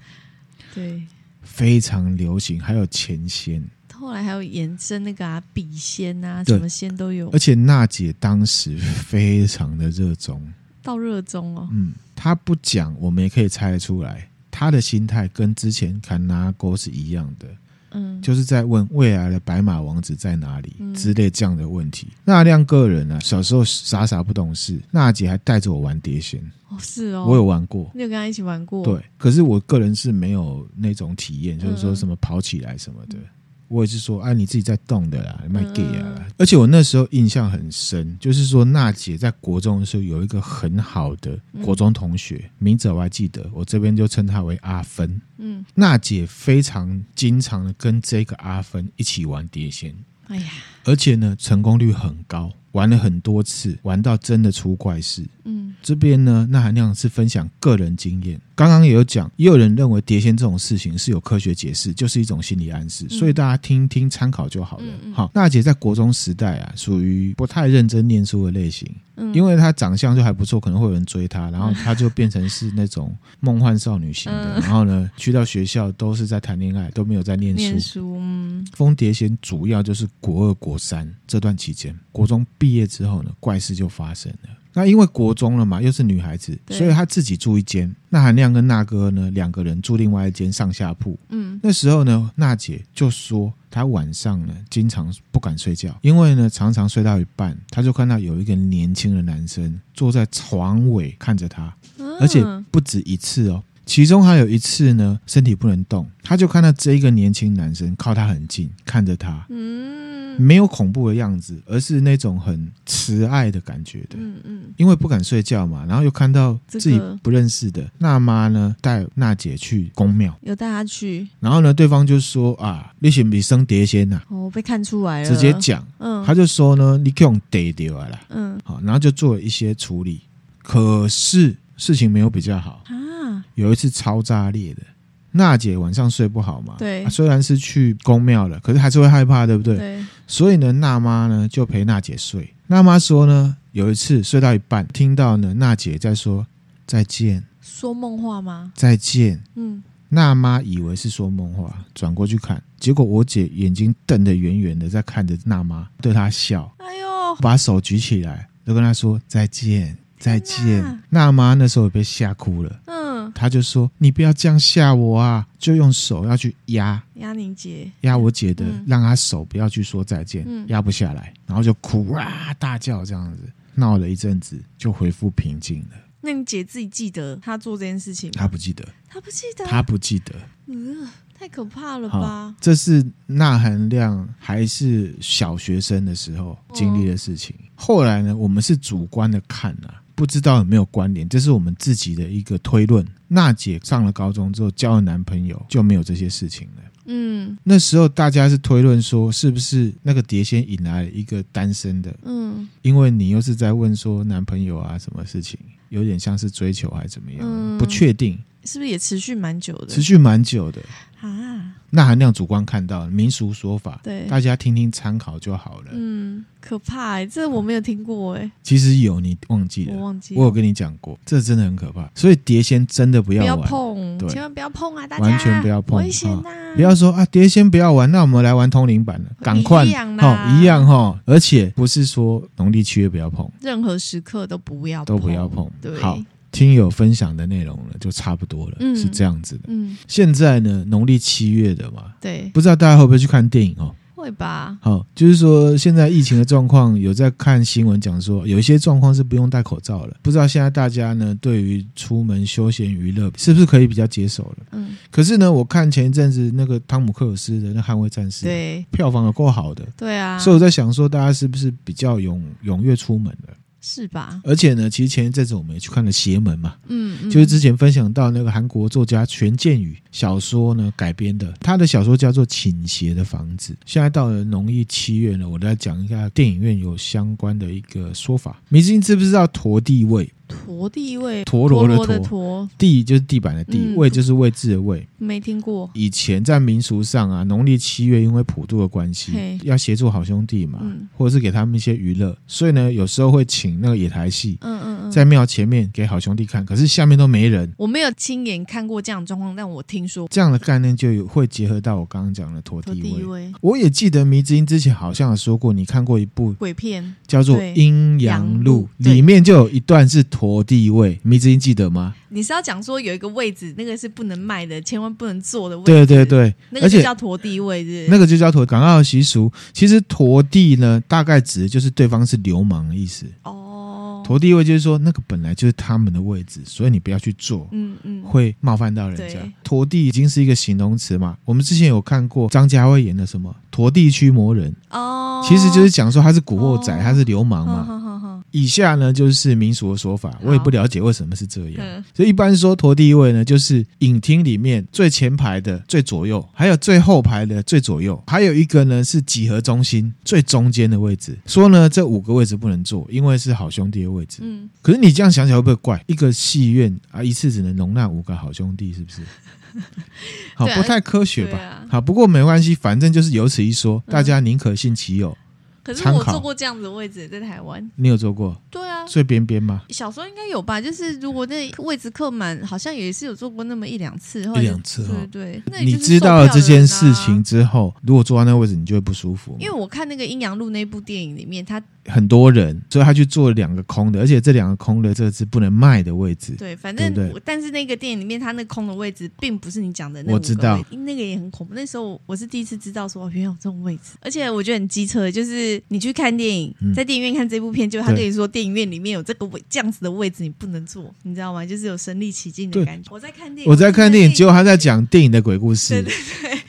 A: 对，非常流行，还有前仙。
B: 后来还有延伸那个啊，笔仙啊，什么仙都有。
A: 而且娜姐当时非常的热衷，
B: 到热衷哦。
A: 嗯，她不讲，我们也可以猜得出来，她的心态跟之前砍拿钩是一样的。嗯，就是在问未来的白马王子在哪里、嗯、之类这样的问题。那亮个人呢、啊，小时候傻傻不懂事，娜姐还带着我玩碟仙。
B: 哦，是哦，
A: 我有玩过，
B: 你有跟她一起玩过？
A: 对，可是我个人是没有那种体验，就是说什么跑起来什么的。嗯我也是说，哎、啊，你自己在动的啦，卖给啊！嗯、而且我那时候印象很深，就是说娜姐在国中的时候有一个很好的国中同学，嗯、名字我还记得，我这边就称她为阿芬。嗯，娜姐非常经常的跟这个阿芬一起玩碟仙，哎呀，而且呢，成功率很高。玩了很多次，玩到真的出怪事。嗯，这边呢，那含量是分享个人经验。刚刚也有讲，也有人认为碟仙这种事情是有科学解释，就是一种心理暗示，所以大家听听参考就好了。嗯嗯、好，娜姐在国中时代啊，属于不太认真念书的类型。嗯，因为她长相就还不错，可能会有人追她，然后 她就变成是那种梦幻少女型的。然后呢，去到学校都是在谈恋爱，都没有在念书。念书，嗯。
B: 嗯，
A: 疯碟仙主要就是国二、国三这段期间，国中毕业之后呢，怪事就发生了。那因为国中了嘛，又是女孩子，所以她自己住一间。那韩亮跟娜哥呢，两个人住另外一间上下铺。嗯，那时候呢，娜姐就说她晚上呢经常不敢睡觉，因为呢常常睡到一半，她就看到有一个年轻的男生坐在床尾看着她，而且不止一次哦。其中还有一次呢，身体不能动，她就看到这一个年轻男生靠她很近，看着她。嗯。没有恐怖的样子，而是那种很慈爱的感觉的。嗯嗯，因为不敢睡觉嘛，然后又看到自己不认识的娜妈呢，带娜姐去宫庙，
B: 有带她去。
A: 然后呢，对方就说啊，你是不是生碟仙呐？
B: 哦，被看出来了。
A: 直接讲，嗯，他就说呢，你可以用碟掉了，嗯，好，然后就做了一些处理。可是事情没有比较好啊，有一次超炸裂的。娜姐晚上睡不好嘛？
B: 对、
A: 啊，虽然是去宫庙了，可是还是会害怕，对不对？
B: 对。
A: 所以呢，娜妈呢就陪娜姐睡。娜妈说呢，有一次睡到一半，听到呢娜姐在说再见，
B: 说梦话吗？
A: 再见。嗯。娜妈以为是说梦话，转过去看，结果我姐眼睛瞪得圆圆的，在看着娜妈，对她笑。哎呦！把手举起来，就跟她说再见，再见。娜妈那时候也被吓哭了。他就说：“你不要这样吓我啊！”就用手要去压
B: 压你姐，
A: 压我姐的，嗯、让她手不要去说再见，压、嗯、不下来，然后就哭啊大叫，这样子闹了一阵子，就恢复平静了。
B: 那你姐自己记得她做这件事情吗？
A: 她不记得，
B: 她不记得，
A: 她不记得。
B: 嗯，太可怕了吧？
A: 这是那含量还是小学生的时候经历的事情。哦、后来呢，我们是主观的看啊。不知道有没有关联，这是我们自己的一个推论。娜姐上了高中之后交了男朋友，就没有这些事情了。嗯，那时候大家是推论说，是不是那个碟仙引来了一个单身的？嗯，因为你又是在问说男朋友啊什么事情，有点像是追求还是怎么样？嗯，不确定。
B: 是不是也持续蛮久的？
A: 持续蛮久的啊。钠含量主观看到民俗说法，对大家听听参考就好了。
B: 嗯，可怕哎、欸，这我没有听过哎、欸。
A: 其实有，你忘记了？
B: 我忘记。
A: 我有跟你讲过，这真的很可怕。所以碟仙真的不要玩，
B: 不要碰，对千万不要碰啊！大家
A: 完全不要碰，
B: 危险呐、
A: 哦！不要说啊，碟仙不要玩，那我们来玩通灵版了，赶快
B: 一样哈，
A: 一样哈。而且不是说农历七月不要碰，
B: 任何时刻都不要碰，
A: 都不要碰。
B: 对。
A: 好。听友分享的内容呢，就差不多了，嗯、是这样子的。嗯，现在呢，农历七月的嘛，
B: 对，
A: 不知道大家会不会去看电影哦？
B: 会吧。
A: 好，就是说现在疫情的状况，有在看新闻讲说，有一些状况是不用戴口罩了。不知道现在大家呢，对于出门休闲娱乐是不是可以比较接受了？嗯。可是呢，我看前一阵子那个汤姆克鲁斯的那《捍卫战士》，
B: 对，
A: 票房也够好的。
B: 对啊。
A: 所以我在想说，大家是不是比较踊踊跃出门了？
B: 是吧？
A: 而且呢，其实前一阵子我们也去看了《邪门》嘛，嗯，嗯，就是之前分享到那个韩国作家权健宇小说呢改编的，他的小说叫做《倾斜的房子》。现在到了农历七月呢，我来讲一下电影院有相关的一个说法。迷之音知不知道陀地位？
B: 陀地位，
A: 陀螺的
B: 陀，
A: 陀地就是地板的地，嗯、位就是位置的位。
B: 没听过。
A: 以前在民俗上啊，农历七月因为普渡的关系，要协助好兄弟嘛，嗯、或者是给他们一些娱乐，所以呢，有时候会请那个野台戏，嗯嗯嗯，在庙前面给好兄弟看，可是下面都没人。
B: 我没有亲眼看过这样的状况，但我听说
A: 这样的概念就有会结合到我刚刚讲的陀地位。我也记得迷之音之前好像有说过，你看过一部
B: 鬼片，
A: 叫做《阴阳路》，里面就有一段是陀地位。迷之音记得吗？
B: 你是要讲说有一个位置，那个是不能卖的，千万不能坐的位置。
A: 对对对，
B: 那个就叫陀地位是是？
A: 那个就叫陀。港澳的习俗，其实陀地呢，大概指的就是对方是流氓的意思。哦。陀地位就是说，那个本来就是他们的位置，所以你不要去做，嗯嗯，会冒犯到人家。陀地已经是一个形容词嘛。我们之前有看过张家辉演的什么《陀地驱魔人》哦，其实就是讲说他是古惑仔，他是流氓嘛。以下呢就是民俗的说法，我也不了解为什么是这样。所以一般说陀地位呢，就是影厅里面最前排的最左右，还有最后排的最左右，还有一个呢是几何中心最中间的位置。说呢这五个位置不能坐，因为是好兄弟的位置。嗯，可是你这样想起来会不会怪？一个戏院啊，一次只能容纳五个好兄弟，是不是？好，不太科学吧？好，不过没关系，反正就是有此一说，大家宁可信其有。
B: 可是我坐过这样子的位置，在台湾。
A: 你有坐过？
B: 对啊。
A: 最边边吗？
B: 小时候应该有吧，就是如果那位置客满，好像也是有坐过那么一两次，
A: 一两次，
B: 对对。那
A: 你知道了这件事情之后，如果坐在那个位置，你就会不舒服。
B: 因为我看那个《阴阳路》那部电影里面，他
A: 很多人，所以他去做两个空的，而且这两个空的这个是不能卖的位置。
B: 对，反正
A: 对对
B: 但是那个电影里面，他那空的位置并不是你讲的那个。
A: 我知道，
B: 那个也很恐怖。那时候我是第一次知道说，原来有这种位置，而且我觉得很机车，就是你去看电影，在电影院看这部片，就他跟你说电影院里面有这个位这样子的位置，你不能坐，你知道吗？就是有身临其境的感觉。我在看电影，
A: 我在看电影，结果他在讲电影的鬼故事。
B: 对对对，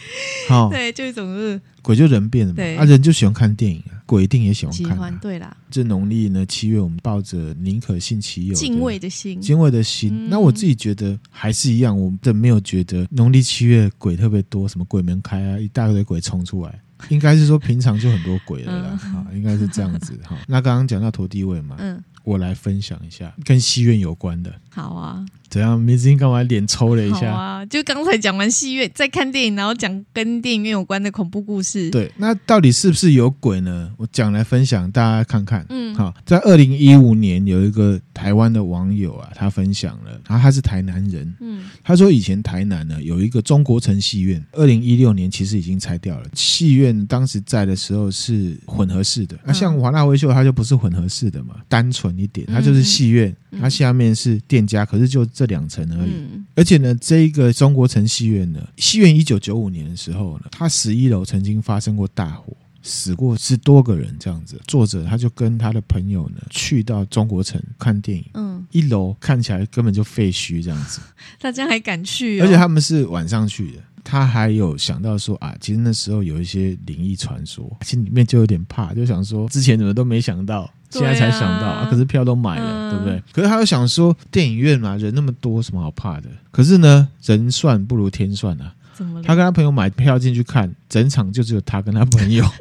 A: 好，
B: 对，就一种是
A: 鬼就人变了嘛，啊，人就喜欢看电影啊。鬼一定也喜欢看，喜欢
B: 对啦。
A: 这农历呢七月，我们抱着宁可信其有
B: 敬畏的心，
A: 敬畏的心。那我自己觉得还是一样，我们没有觉得农历七月鬼特别多，什么鬼门开啊，一大堆鬼冲出来。应该是说平常就很多鬼了啦，哈，应该是这样子哈。那刚刚讲到陀地位嘛，嗯，我来分享一下跟戏院有关的。
B: 好啊。
A: 怎样？明星干嘛脸抽了一下？
B: 啊，就刚才讲完戏院，在看电影，然后讲跟电影院有关的恐怖故事。
A: 对，那到底是不是有鬼呢？我讲来分享，大家看看。嗯，好，在二零一五年，有一个台湾的网友啊，他分享了，然后他是台南人。嗯，他说以前台南呢有一个中国城戏院，二零一六年其实已经拆掉了。戏院当时在的时候是混合式的，那、嗯啊、像华纳威秀，它就不是混合式的嘛，单纯一点，它就是戏院，它下面是店家，可是就这。两层而已，嗯、而且呢，这一个中国城戏院呢，戏院一九九五年的时候呢，它十一楼曾经发生过大火，死过十多个人这样子。作者他就跟他的朋友呢，去到中国城看电影，嗯，一楼看起来根本就废墟这样子，
B: 大家还敢去、哦？
A: 而且他们是晚上去的。他还有想到说啊，其实那时候有一些灵异传说，心里面就有点怕，就想说之前怎么都没想到，现在才想到，啊啊、可是票都买了，嗯、对不对？可是他又想说，电影院嘛，人那么多，什么好怕的？可是呢，人算不如天算啊！怎么了？他跟他朋友买票进去看，整场就只有他跟他朋友。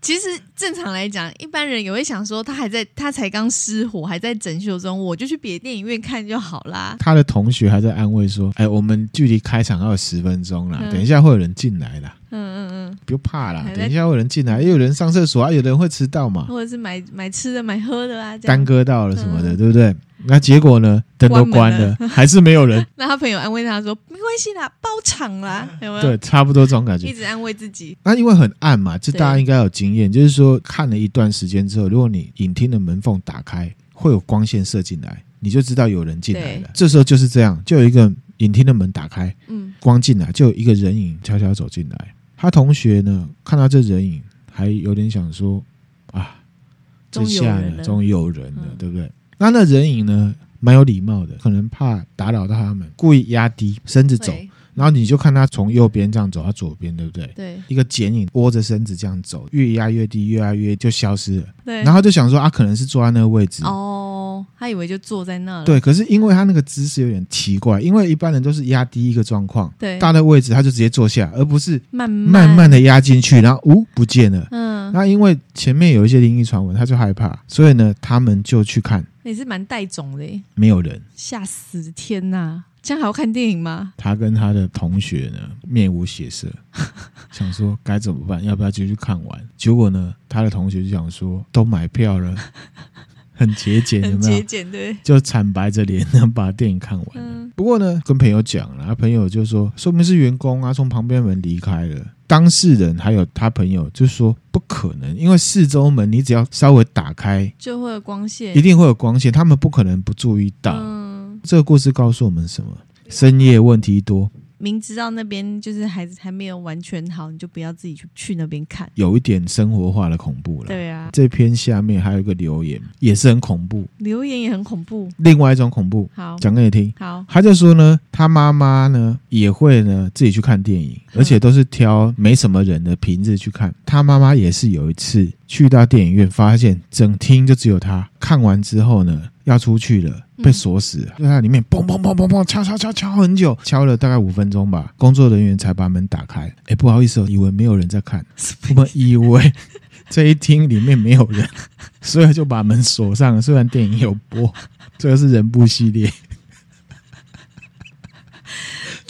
B: 其实正常来讲，一般人也会想说，他还在，他才刚失火，还在整修中，我就去别的电影院看就好啦。
A: 他的同学还在安慰说：“哎，我们距离开场还有十分钟啦，嗯、等一下会有人进来啦。”嗯嗯嗯，不用怕啦，等一下会有人进来，也有人上厕所啊，有的人会迟到嘛，
B: 或者是买买吃的、买喝的啊，
A: 耽搁到了什么的，嗯、对不对？那结果呢？灯都关了，了 还是没有人。
B: 那他朋友安慰他说：“没关系啦，包场啦。”有没有？
A: 对，差不多这种感觉。
B: 一直安慰自己。
A: 那因为很暗嘛，这大家应该有经验，就是说看了一段时间之后，如果你影厅的门缝打开，会有光线射进来，你就知道有人进来了。这时候就是这样，就有一个影厅的门打开，嗯，光进来，就有一个人影悄悄走进来。他同学呢，看到这人影，还有点想说：“啊，这下呢，终于有人了，嗯、对不对？”那那人影呢，蛮有礼貌的，可能怕打扰到他们，故意压低身子走。然后你就看他从右边这样走到左边，对不对？对。一个剪影，窝着身子这样走，越压越低，越压越就消失了。对。然后就想说啊，可能是坐在那个位置。哦。
B: 他以为就坐在那了。
A: 对。可是因为他那个姿势有点奇怪，因为一般人都是压低一个状况，
B: 对。
A: 大的位置他就直接坐下，而不是慢慢慢的压进去，然后呜不见了。嗯。那因为前面有一些灵异传闻，他就害怕，所以呢，他们就去看。
B: 也是蛮带种的，
A: 没有人，
B: 吓死天呐！这样还要看电影吗？
A: 他跟他的同学呢，面无血色，想说该怎么办，要不要继续看完？结果呢，他的同学就想说，都买票了，很节俭，有没有？
B: 节俭对，
A: 就惨白着脸能把电影看完。嗯、不过呢，跟朋友讲了，他朋友就说，说明是员工啊，从旁边门离开了。当事人还有他朋友就说不可能，因为四周门你只要稍微打开
B: 就会有光线，
A: 一定会有光线，他们不可能不注意到。嗯，这个故事告诉我们什么？深夜问题多。
B: 明知道那边就是还还没有完全好，你就不要自己去去那边看，
A: 有一点生活化的恐怖了。
B: 对啊，
A: 这篇下面还有一个留言，也是很恐怖，
B: 留言也很恐怖。
A: 另外一种恐怖，好讲给你听。
B: 好，
A: 他就说呢，他妈妈呢也会呢自己去看电影，而且都是挑没什么人的平日去看。他妈妈也是有一次去到电影院，发现整厅就只有他。看完之后呢，要出去了。被锁死了，就在里面砰砰砰砰砰敲敲敲敲很久，敲了大概五分钟吧，工作人员才把门打开。哎，不好意思哦，以为没有人在看，我们以为这一厅里面没有人，所以就把门锁上了。虽然电影有播，这个是人部系列，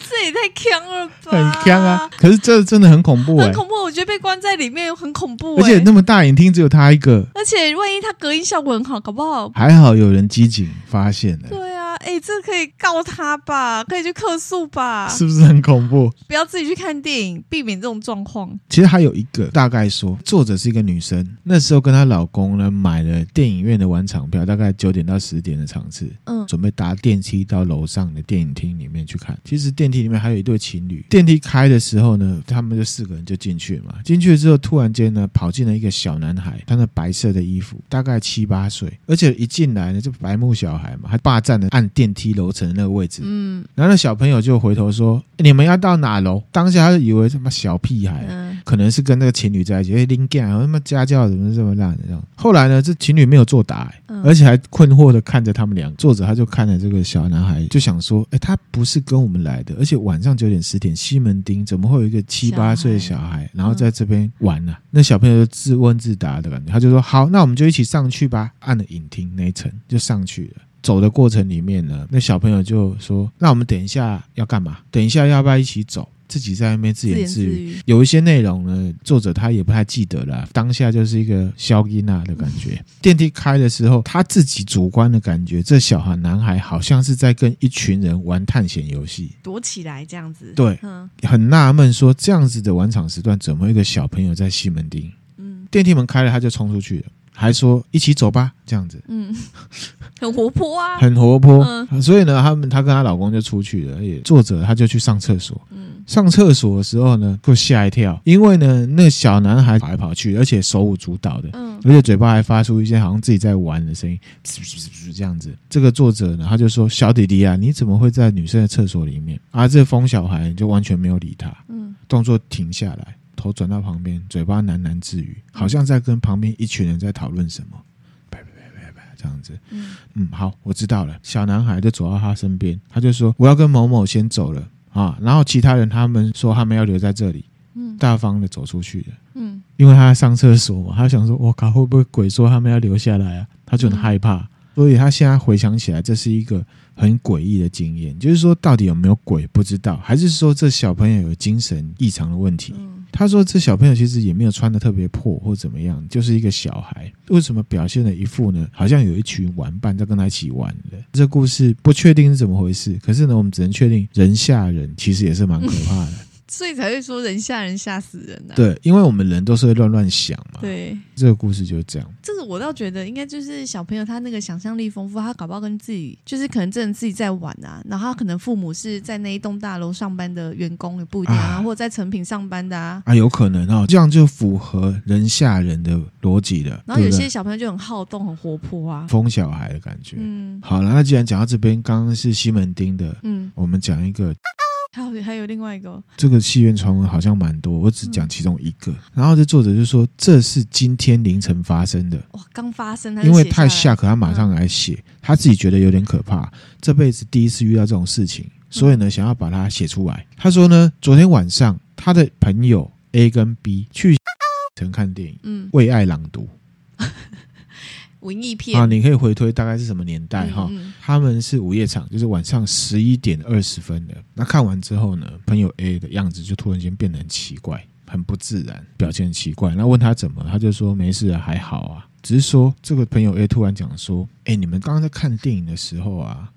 B: 这也太强了吧！
A: 很强啊！可是这真的很恐怖，
B: 很恐怖。我觉得被关在里面很恐怖，
A: 而且那么大影厅只有他一个，
B: 而且万一他隔音效果很好，搞不好
A: 还好有人机警发现了。
B: 对啊，哎，这可以告他吧？可以去客诉吧？
A: 是不是很恐怖？
B: 不要自己去看电影，避免这种状况。
A: 其实还有一个大概说，作者是一个女生，那时候跟她老公呢买了电影院的晚场票，大概九点到十点的场次，嗯，准备搭电梯到楼上的电影厅里面去看。其实电梯里面还有一对情侣，电梯开的时候呢，他们就四个人就进去了嘛。进去之后，突然间呢，跑进了一个小男孩，他那白色的衣服，大概七八岁，而且一进来呢，就白目小孩嘛，还霸占了按电梯楼层的那个位置，嗯，然后那小朋友就回头说：“你们要到哪楼？”当下他就以为他妈小屁孩，嗯，可能是跟那个情侣在一起，哎，林干，他妈家教怎么这么烂的这样。后来呢，这情侣没有作答，而且还困惑的看着他们俩。作者他就看着这个小男孩，就想说：“哎，他不是跟我们来的，而且晚上九点十点，西门町怎么会有一个七八岁的小孩，然后在这边玩呢、啊？”那小朋友就自问自答的感觉，他就说：“好，那我们就一起上去吧。”按了影厅那一层就上去了。走的过程里面呢，那小朋友就说：“那我们等一下要干嘛？等一下要不要一起走？”自己在那边自言自语，有一些内容呢，作者他也不太记得了。当下就是一个消音啊的感觉。电梯开的时候，他自己主观的感觉，这小孩男孩好像是在跟一群人玩探险游戏，
B: 躲起来这样子。
A: 对，嗯、很纳闷说这样子的晚场时段，怎么一个小朋友在西门町？嗯，电梯门开了，他就冲出去了。还说一起走吧，这样子，嗯，
B: 很活泼啊，
A: 很活泼。嗯、所以呢，他们她跟她老公就出去了，而且作者他就去上厕所。嗯，上厕所的时候呢，就吓一跳，因为呢，那小男孩跑来跑去，而且手舞足蹈的，嗯，而且嘴巴还发出一些好像自己在玩的声音，这样子。这个作者呢，他就说：“小弟弟啊，你怎么会在女生的厕所里面？”啊，这疯小孩就完全没有理他，嗯，动作停下来。头转到旁边，嘴巴喃喃自语，好像在跟旁边一群人在讨论什么。这样子。嗯嗯，好，我知道了。小男孩就走到他身边，他就说：“我要跟某某先走了啊。”然后其他人他们说他们要留在这里，嗯，大方的走出去了。嗯，因为他在上厕所嘛，他想说：“我靠，会不会鬼说他们要留下来啊？”他就很害怕，嗯、所以他现在回想起来，这是一个很诡异的经验。就是说，到底有没有鬼不知道，还是说这小朋友有精神异常的问题？嗯他说：“这小朋友其实也没有穿的特别破或怎么样，就是一个小孩。为什么表现了一副呢？好像有一群玩伴在跟他一起玩的。这故事不确定是怎么回事，可是呢，我们只能确定人吓人，其实也是蛮可怕的。”
B: 所以才会说人吓人吓死人啊！
A: 对，因为我们人都是会乱乱想嘛。
B: 对，
A: 这个故事就是这样。
B: 这个我倒觉得应该就是小朋友他那个想象力丰富，他搞不好跟自己就是可能真的自己在玩啊。然后他可能父母是在那一栋大楼上班的员工也不一定啊，啊或者在成品上班的啊。
A: 啊，有可能哦，这样就符合人吓人的逻辑了。
B: 然后有些小朋友就很好动、很活泼啊，
A: 疯小孩的感觉。嗯，好了，那既然讲到这边，刚刚是西门町的，嗯，我们讲一个。
B: 还有还有另外一个，
A: 这个戏院传闻好像蛮多，我只讲其中一个。嗯、然后这作者就说这是今天凌晨发生的，
B: 哇，刚发生，
A: 因为太吓，可他马上来写，嗯、他自己觉得有点可怕，这辈子第一次遇到这种事情，所以呢，想要把它写出来。他说呢，昨天晚上他的朋友 A 跟 B 去 城看电影，嗯，为爱朗读。
B: 文艺片
A: 啊，你可以回推大概是什么年代哈？嗯嗯，他们是午夜场，就是晚上十一点二十分的。那看完之后呢，朋友 A 的样子就突然间变得很奇怪，很不自然，表现很奇怪。那问他怎么，他就说没事啊，还好啊。只是说这个朋友 A 突然讲说：“哎，你们刚刚在看电影的时候啊，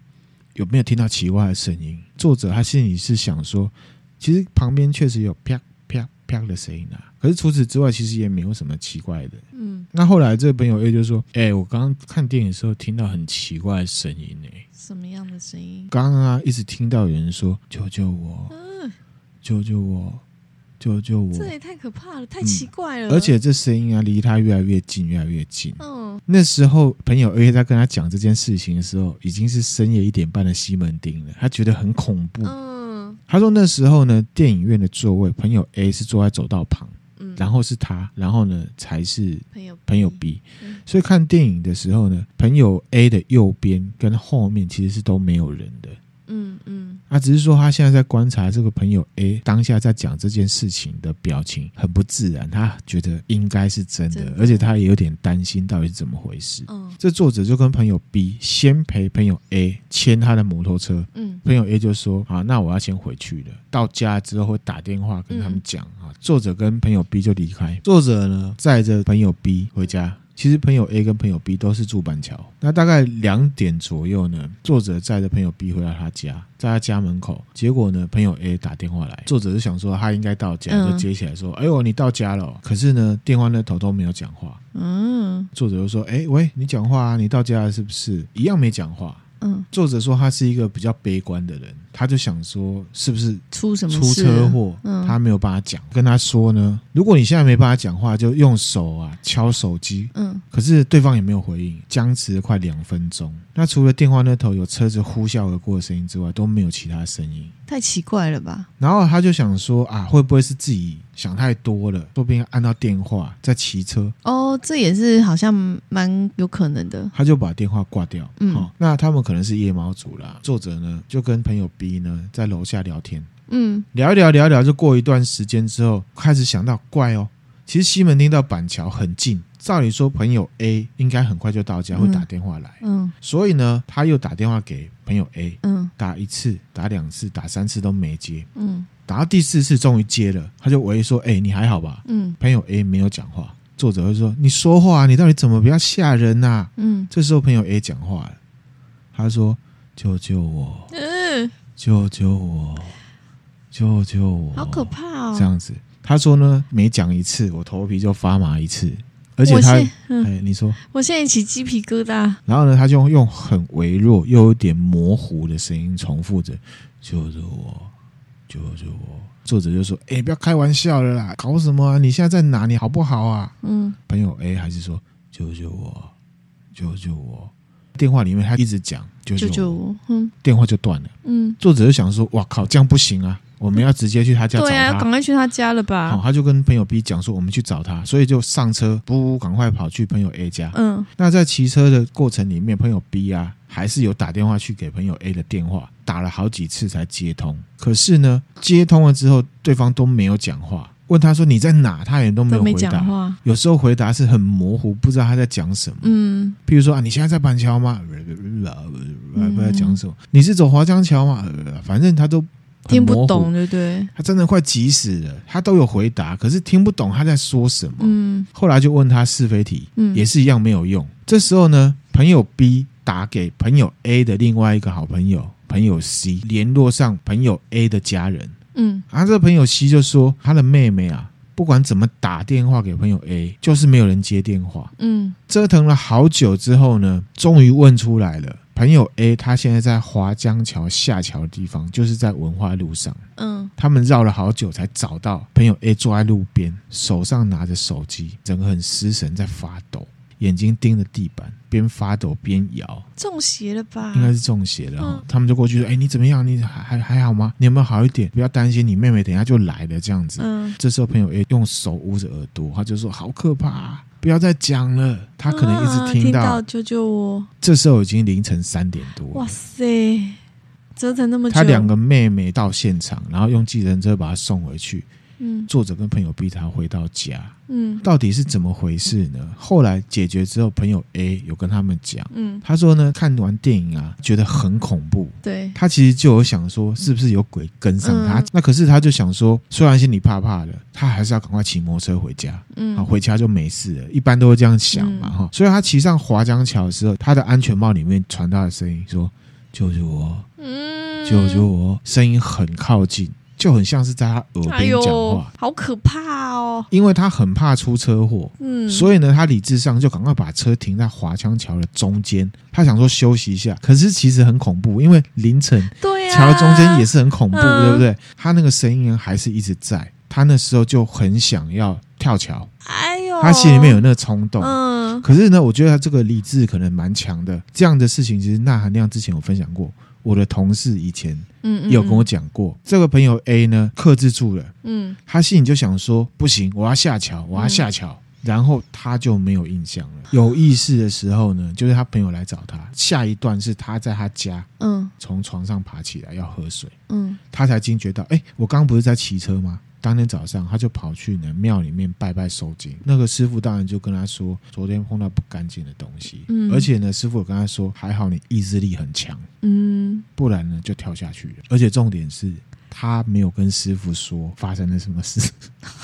A: 有没有听到奇怪的声音？”作者他心里是想说，其实旁边确实有啪啪啪的声音啊。可是除此之外，其实也没有什么奇怪的。嗯，那后来这个朋友 A 就说：“哎、欸，我刚刚看电影的时候听到很奇怪的声音呢。
B: 什么样的声音？
A: 刚刚啊，一直听到有人说‘救救我，嗯、救救我，救救我’，
B: 这也太可怕了，太奇怪了。
A: 嗯、而且这声音啊，离他越来越近，越来越近。嗯，那时候朋友 A 在跟他讲这件事情的时候，已经是深夜一点半的西门町了，他觉得很恐怖。嗯，他说那时候呢，电影院的座位，朋友 A 是坐在走道旁。”然后是他，然后呢才是朋友朋友 B，所以看电影的时候呢，朋友 A 的右边跟后面其实是都没有人的。嗯嗯，啊，只是说他现在在观察这个朋友 A 当下在讲这件事情的表情很不自然，他觉得应该是真的，真的。而且他也有点担心到底是怎么回事。嗯，这作者就跟朋友 B 先陪朋友 A 牵他的摩托车，嗯，朋友 A 就说啊，那我要先回去了，到家之后会打电话跟他们讲啊。作者跟朋友 B 就离开，作者呢？载着朋友 B 回家。其实朋友 A 跟朋友 B 都是住板桥。那大概两点左右呢，作者载着朋友 B 回到他家，在他家门口，结果呢，朋友 A 打电话来，作者是想说他应该到家，就接起来说：“哎呦，你到家了。”可是呢，电话那头都没有讲话。嗯，作者就说：“哎，喂，你讲话啊？你到家了是不是？”一样没讲话。嗯，作者说他是一个比较悲观的人，他就想说是不是
B: 出什么
A: 出车祸？嗯，他没有办法讲，跟他说呢，如果你现在没办法讲话，就用手啊敲手机。嗯，可是对方也没有回应，僵持了快两分钟。那除了电话那头有车子呼啸而过的声音之外，都没有其他声音。
B: 太奇怪了吧？
A: 然后他就想说啊，会不会是自己想太多了？说不定按到电话在骑车。
B: 哦，这也是好像蛮有可能的。
A: 他就把电话挂掉。嗯，哦，那他们可能是夜猫族啦。作者呢就跟朋友 B 呢在楼下聊天。嗯，聊一聊聊一聊，就过一段时间之后，开始想到怪哦，其实西门町到板桥很近。照理说，朋友 A 应该很快就到家，会打电话来。嗯，所以呢，他又打电话给朋友 A。嗯，打一次，打两次，打三次都没接。嗯，打到第四次终于接了，他就喂说：“哎，你还好吧？”嗯，朋友 A 没有讲话。作者会说：“你说话，你到底怎么比较吓人呐？”嗯，这时候朋友 A 讲话了，他说：“救救我！嗯，救救我！救救我！
B: 好可怕哦！”
A: 这样子，他说呢，每讲一次，我头皮就发麻一次。而且他，嗯、哎，你说，
B: 我现在起鸡皮疙瘩。
A: 然后呢，他就用很微弱又有点模糊的声音重复着：“救救我，救救我！”作者就说：“哎，不要开玩笑了啦，搞什么啊？你现在在哪里？好不好啊？”嗯，朋友 A 还是说：“救救我，救救我！”电话里面他一直讲：“救救我。救救我”嗯，电话就断了。嗯，作者就想说：“哇靠，这样不行啊！”我们要直接去他家找他，对啊，
B: 赶快去他家了吧？
A: 好，他就跟朋友 B 讲说，我们去找他，所以就上车，不赶快跑去朋友 A 家。嗯，那在骑车的过程里面，朋友 B 啊，还是有打电话去给朋友 A 的电话，打了好几次才接通。可是呢，接通了之后，对方都没有讲话。问他说你在哪，他也都没有回答。有时候回答是很模糊，不知道他在讲什么。嗯，譬如说啊，你现在在板桥吗？不知道在讲什么。你是走华江桥吗？反正他都。
B: 听不懂，对不对？
A: 他真的快急死了，他都有回答，可是听不懂他在说什么。嗯，后来就问他是非题，嗯，也是一样没有用。这时候呢，朋友 B 打给朋友 A 的另外一个好朋友朋友 C，联络上朋友 A 的家人。嗯，然后这个朋友 C 就说，他的妹妹啊，不管怎么打电话给朋友 A，就是没有人接电话。嗯，折腾了好久之后呢，终于问出来了。朋友 A 他现在在华江桥下桥的地方，就是在文化路上。嗯，他们绕了好久才找到朋友 A 坐在路边，手上拿着手机，整个很失神，在发抖，眼睛盯着地板，边发抖边摇。
B: 中邪了吧？
A: 应该是中邪了。嗯，他们就过去说：“哎，你怎么样？你还还还好吗？你有没有好一点？不要担心，你妹妹等一下就来了。”这样子。嗯，这时候朋友 A 用手捂着耳朵，他就说：“好可怕啊。”不要再讲了，他可能一直听到。啊、听到救救我！这时候已经凌晨三点多。
B: 哇塞，折腾那么久。
A: 他两个妹妹到现场，然后用计程车把他送回去。嗯，作者跟朋友逼他回到家。嗯，到底是怎么回事呢？后来解决之后，朋友 A 有跟他们讲。嗯，他说呢，看完电影啊，觉得很恐怖。
B: 对，
A: 他其实就有想说，是不是有鬼跟上他？嗯、那可是他就想说，虽然心里怕怕的，他还是要赶快骑摩托车回家。嗯，好，回家就没事了。一般都会这样想嘛，哈、嗯。所以他骑上华江桥的时候，他的安全帽里面传到的声音说：“救救我！嗯，救救我！”声音很靠近。就很像是在他耳边讲话，
B: 好可怕哦！
A: 因为他很怕出车祸，嗯，所以呢，他理智上就赶快把车停在华强桥的中间，他想说休息一下。可是其实很恐怖，因为凌晨，对啊，桥的中间也是很恐怖，对不对？他那个声音还是一直在，他那时候就很想要跳桥，哎呦，他心里面有那个冲动，嗯。可是呢，我觉得他这个理智可能蛮强的。这样的事情其实那含量之前有分享过。我的同事以前嗯有跟我讲过，嗯嗯嗯，这个朋友 A 呢克制住了，嗯，他心里就想说不行，我要下桥，我要下桥，嗯，然后他就没有印象了。有意识的时候呢，就是他朋友来找他。下一段是他在他家，嗯，从床上爬起来要喝水，嗯，他才惊觉到，哎，我刚刚不是在骑车吗？当天早上，他就跑去呢庙里面拜拜收惊。那个师傅当然就跟他说，昨天碰到不干净的东西，嗯，而且呢，师傅有跟他说，还好你意志力很强，嗯，不然呢就跳下去了。而且重点是他没有跟师傅说发生了什么事，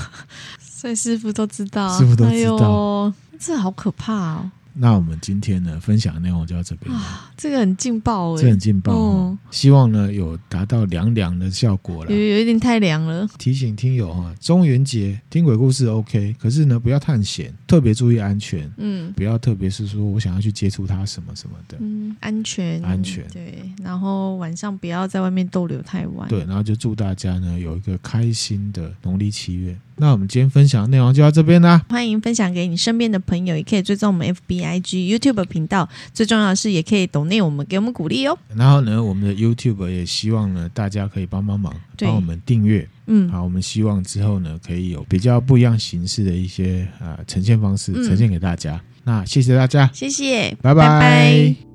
B: 所以师傅都知道，
A: 师傅都知道，
B: 哎、这好可怕哦。
A: 那我们今天呢，分享的内容就到这边。
B: 啊，这个很劲爆哎，
A: 这很劲爆哦。希望呢有达到凉凉的效果了。
B: 有有一点太凉了。
A: 提醒听友哈，中元节听鬼故事 OK，可是呢不要探险，特别注意安全。嗯，不要特别是说我想要去接触它什么什么的。
B: 嗯，安全，
A: 安全。
B: 对，然后晚上不要在外面逗留太晚。
A: 对，然后就祝大家呢有一个开心的农历七月。那我们今天分享的内容就到这边啦，
B: 欢迎分享给你身边的朋友，也可以追踪我们 FBIG YouTube 频道。最重要的是，也可以懂内我们，给我们鼓励哦。
A: 然后呢，我们的 YouTube 也希望呢，大家可以帮帮忙，帮我们订阅。嗯，好，我们希望之后呢，可以有比较不一样形式的一些啊、呃、呈现方式，呈现给大家。嗯、那谢谢大家，
B: 谢谢，
A: 拜拜。拜拜。